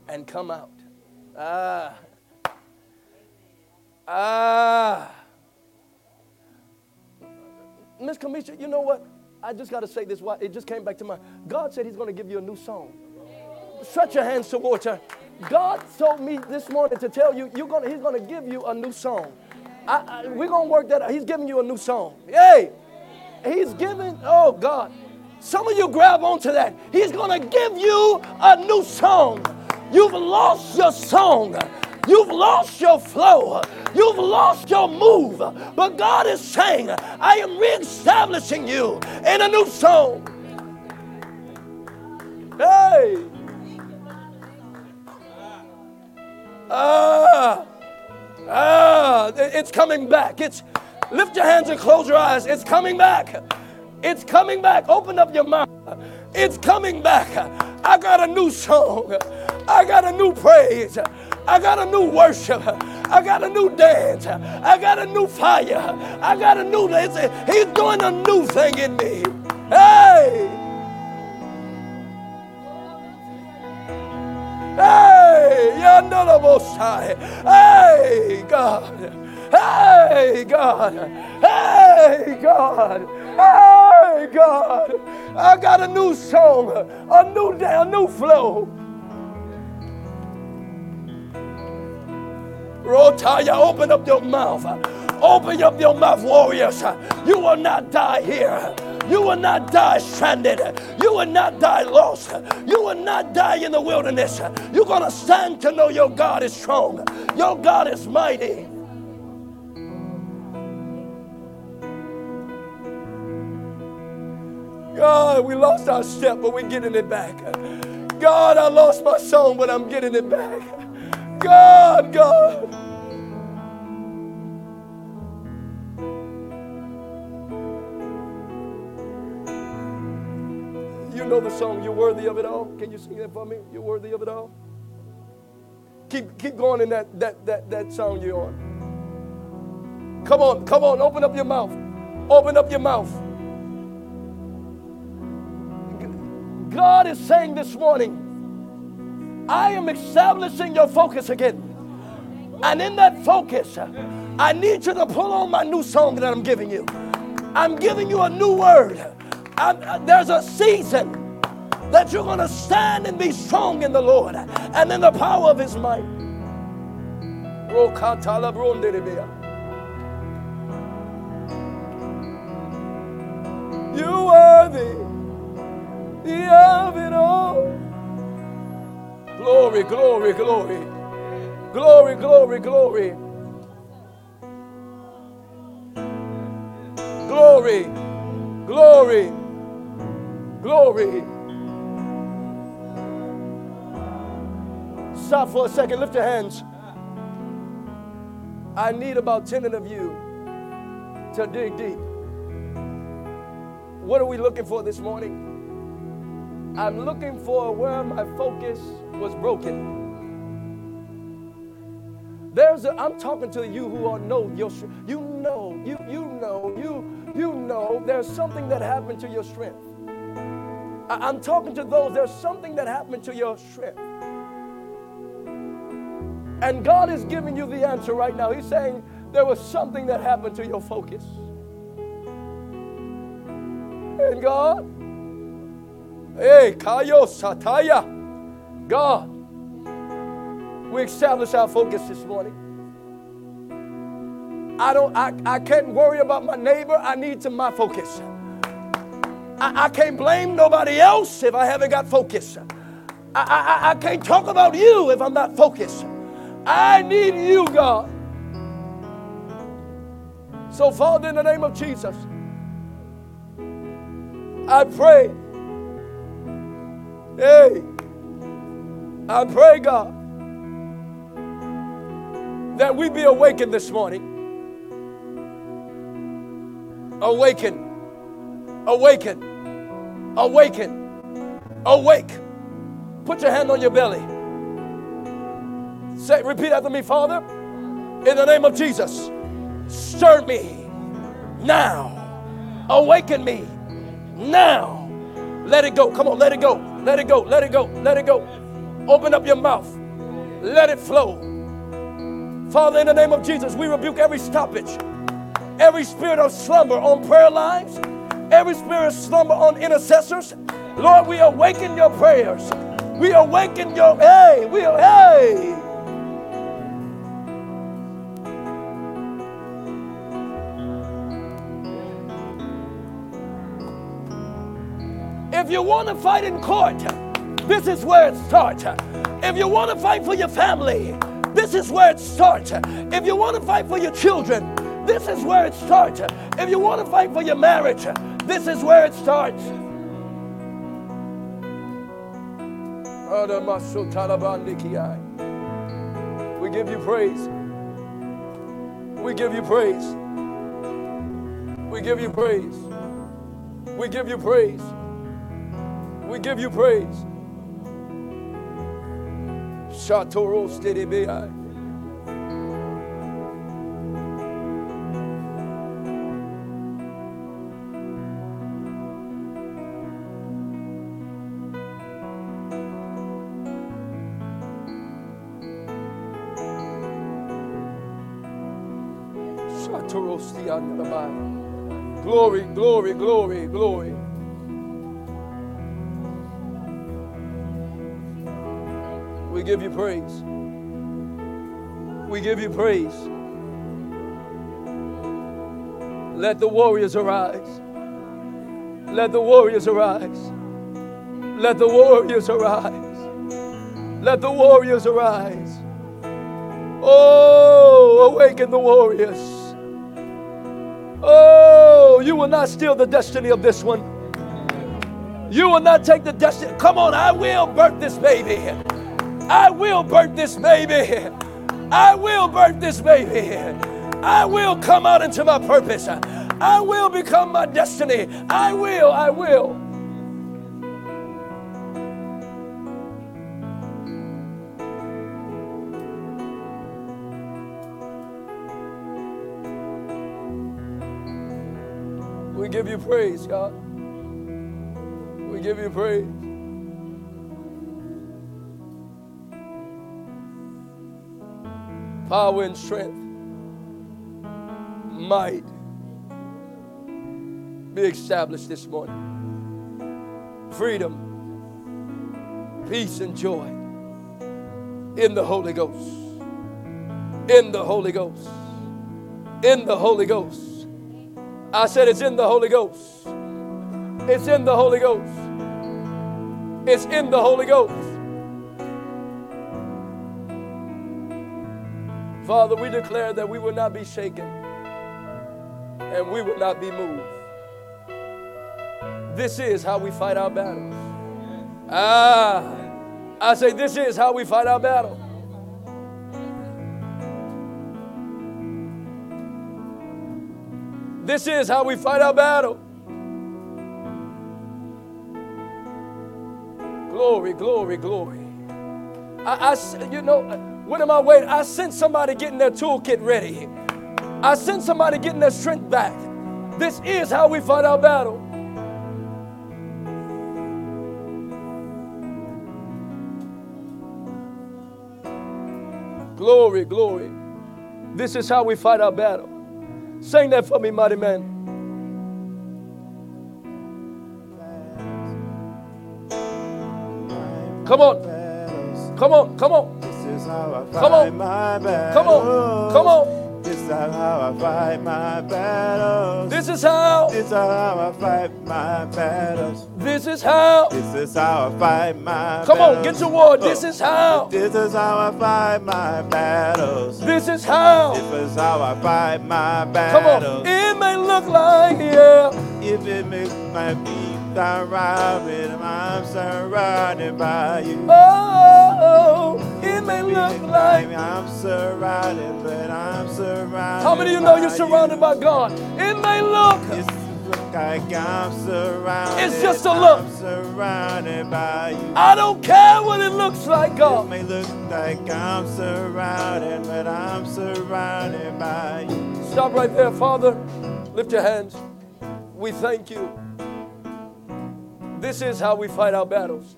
and come out. Ah. Ah. Miss Kamisha, you know what? I just got to say this. Why it just came back to mind. God said He's going to give you a new song. Stretch your hands towards her. God told me this morning to tell you, you're gonna, He's going to give you a new song. I, I, we're going to work that out. He's giving you a new song. Hey, He's giving, oh God. Some of you grab onto that. He's going to give you a new song. You've lost your song. You've lost your flow. You've lost your move. But God is saying, I am reestablishing you in a new song. Hey. Ah. Ah. It's coming back. It's lift your hands and close your eyes. It's coming back. It's coming back. Open up your mouth. It's coming back. I got a new song. I got a new praise. I got a new worship. I got a new dance. I got a new fire. I got a new. He's doing a new thing in me. Hey! Hey! High. Hey, God! Hey, God! Hey, God! Hey, God! I got a new song, a new day, a new flow. Rotaya, open up your mouth. Open up your mouth, warriors. You will not die here. You will not die stranded. You will not die lost. You will not die in the wilderness. You're going to stand to know your God is strong. Your God is mighty. God, we lost our step, but we're getting it back. God, I lost my song, but I'm getting it back. God, God. You know the song, You're Worthy of It All. Can you sing that for me? You're worthy of it all. Keep, keep going in that, that, that, that song you're on. Come on, come on, open up your mouth. Open up your mouth. God is saying this morning, I am establishing your focus again. And in that focus, I need you to pull on my new song that I'm giving you. I'm giving you a new word. I'm, uh, there's a season that you're going to stand and be strong in the Lord and in the power of His might. You worthy of it all. Glory, glory, glory. Glory, glory, glory. Glory, glory, glory. Stop for a second, lift your hands. I need about 10 of you to dig deep. What are we looking for this morning? I'm looking for where my focus was broken. There's a, I'm talking to you who are know your you know you you know you you know there's something that happened to your strength. I, I'm talking to those there's something that happened to your strength. And God is giving you the answer right now. He's saying there was something that happened to your focus. And God, Hey, Kayo Sataya. God, we establish our focus this morning. I don't I, I can't worry about my neighbor. I need to my focus. I, I can't blame nobody else if I haven't got focus. I, I, I can't talk about you if I'm not focused. I need you, God. So, Father, in the name of Jesus, I pray. Hey, I pray, God, that we be awakened this morning. Awaken, awaken, awaken, awake. Put your hand on your belly. Say, repeat after me, Father. In the name of Jesus, stir me now. Awaken me now. Let it go. Come on, let it go. Let it go. Let it go. Let it go. Open up your mouth. Let it flow. Father, in the name of Jesus, we rebuke every stoppage, every spirit of slumber on prayer lines, every spirit of slumber on intercessors. Lord, we awaken your prayers. We awaken your, hey, we, hey. If you want to fight in court, this is where it starts. If you want to fight for your family, this is where it starts. If you want to fight for your children, this is where it starts. If you want to fight for your marriage, this is where it starts. We give you praise. We give you praise. We give you praise. We give you praise. We give you praise. Shatoro Stedebei. Glory, glory, glory, glory. We give you praise. We give you praise. Let the warriors arise. Let the warriors arise. Let the warriors arise. Let the warriors arise. Oh, awaken the warriors. Oh, you will not steal the destiny of this one. You will not take the destiny. Come on, I will birth this baby. I will birth this baby. I will birth this baby. I will come out into my purpose. I will become my destiny. I will, I will. We give you praise, God. We give you praise. Power and strength, might be established this morning. Freedom, peace, and joy in the Holy Ghost. In the Holy Ghost. In the Holy Ghost. I said it's in the Holy Ghost. It's in the Holy Ghost. It's in the Holy Ghost. Father, we declare that we will not be shaken and we will not be moved. This is how we fight our battles. Ah, I say, this is how we fight our battle. This is how we fight our battle. Glory, glory, glory. I, I, you know, what am I waiting? I sent somebody getting their toolkit ready. I sent somebody getting their strength back. This is how we fight our battle. Glory, glory. This is how we fight our battle. Sing that for me, mighty man. Come on. Come on. Come on. Come on. Come on. Come on. This is how I fight my battles. This is how. This is how I fight my battles. This is how. This is how I fight my. Come battles. on, get your word. This is how. This is how I fight my battles. This is how. This is how I fight my battles. Come on. It may look like, yeah. If it makes my feet surrounded, I'm surrounded by you. Oh, it may look like. I'm surrounded, but I'm surrounded. How many of you know you're surrounded by God? It may look. It's like I'm surrounded. It's just a look. I'm surrounded by you. I don't care what it looks like, It God. may look like I'm surrounded, but I'm surrounded by you. Stop right there, Father. Lift your hands. We thank you. This is how we fight our battles.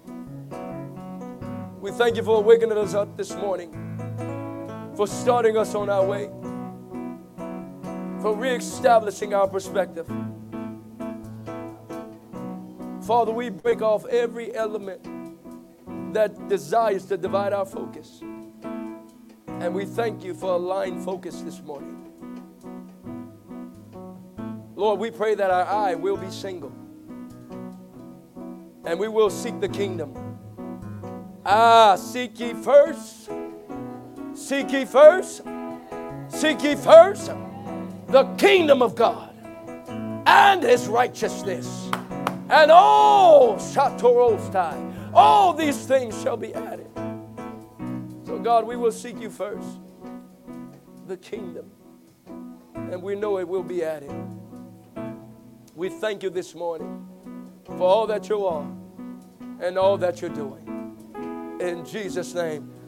We thank you for awakening us up this morning, for starting us on our way, for reestablishing our perspective. Father, we break off every element that desires to divide our focus. And we thank you for aligned focus this morning. Lord, we pray that our eye will be single and we will seek the kingdom. Ah, seek ye first, seek ye first, seek ye first the kingdom of God and his righteousness. And all Shatorostai, all these things shall be added. So, God, we will seek you first, the kingdom, and we know it will be added. We thank you this morning for all that you are and all that you're doing. In Jesus' name.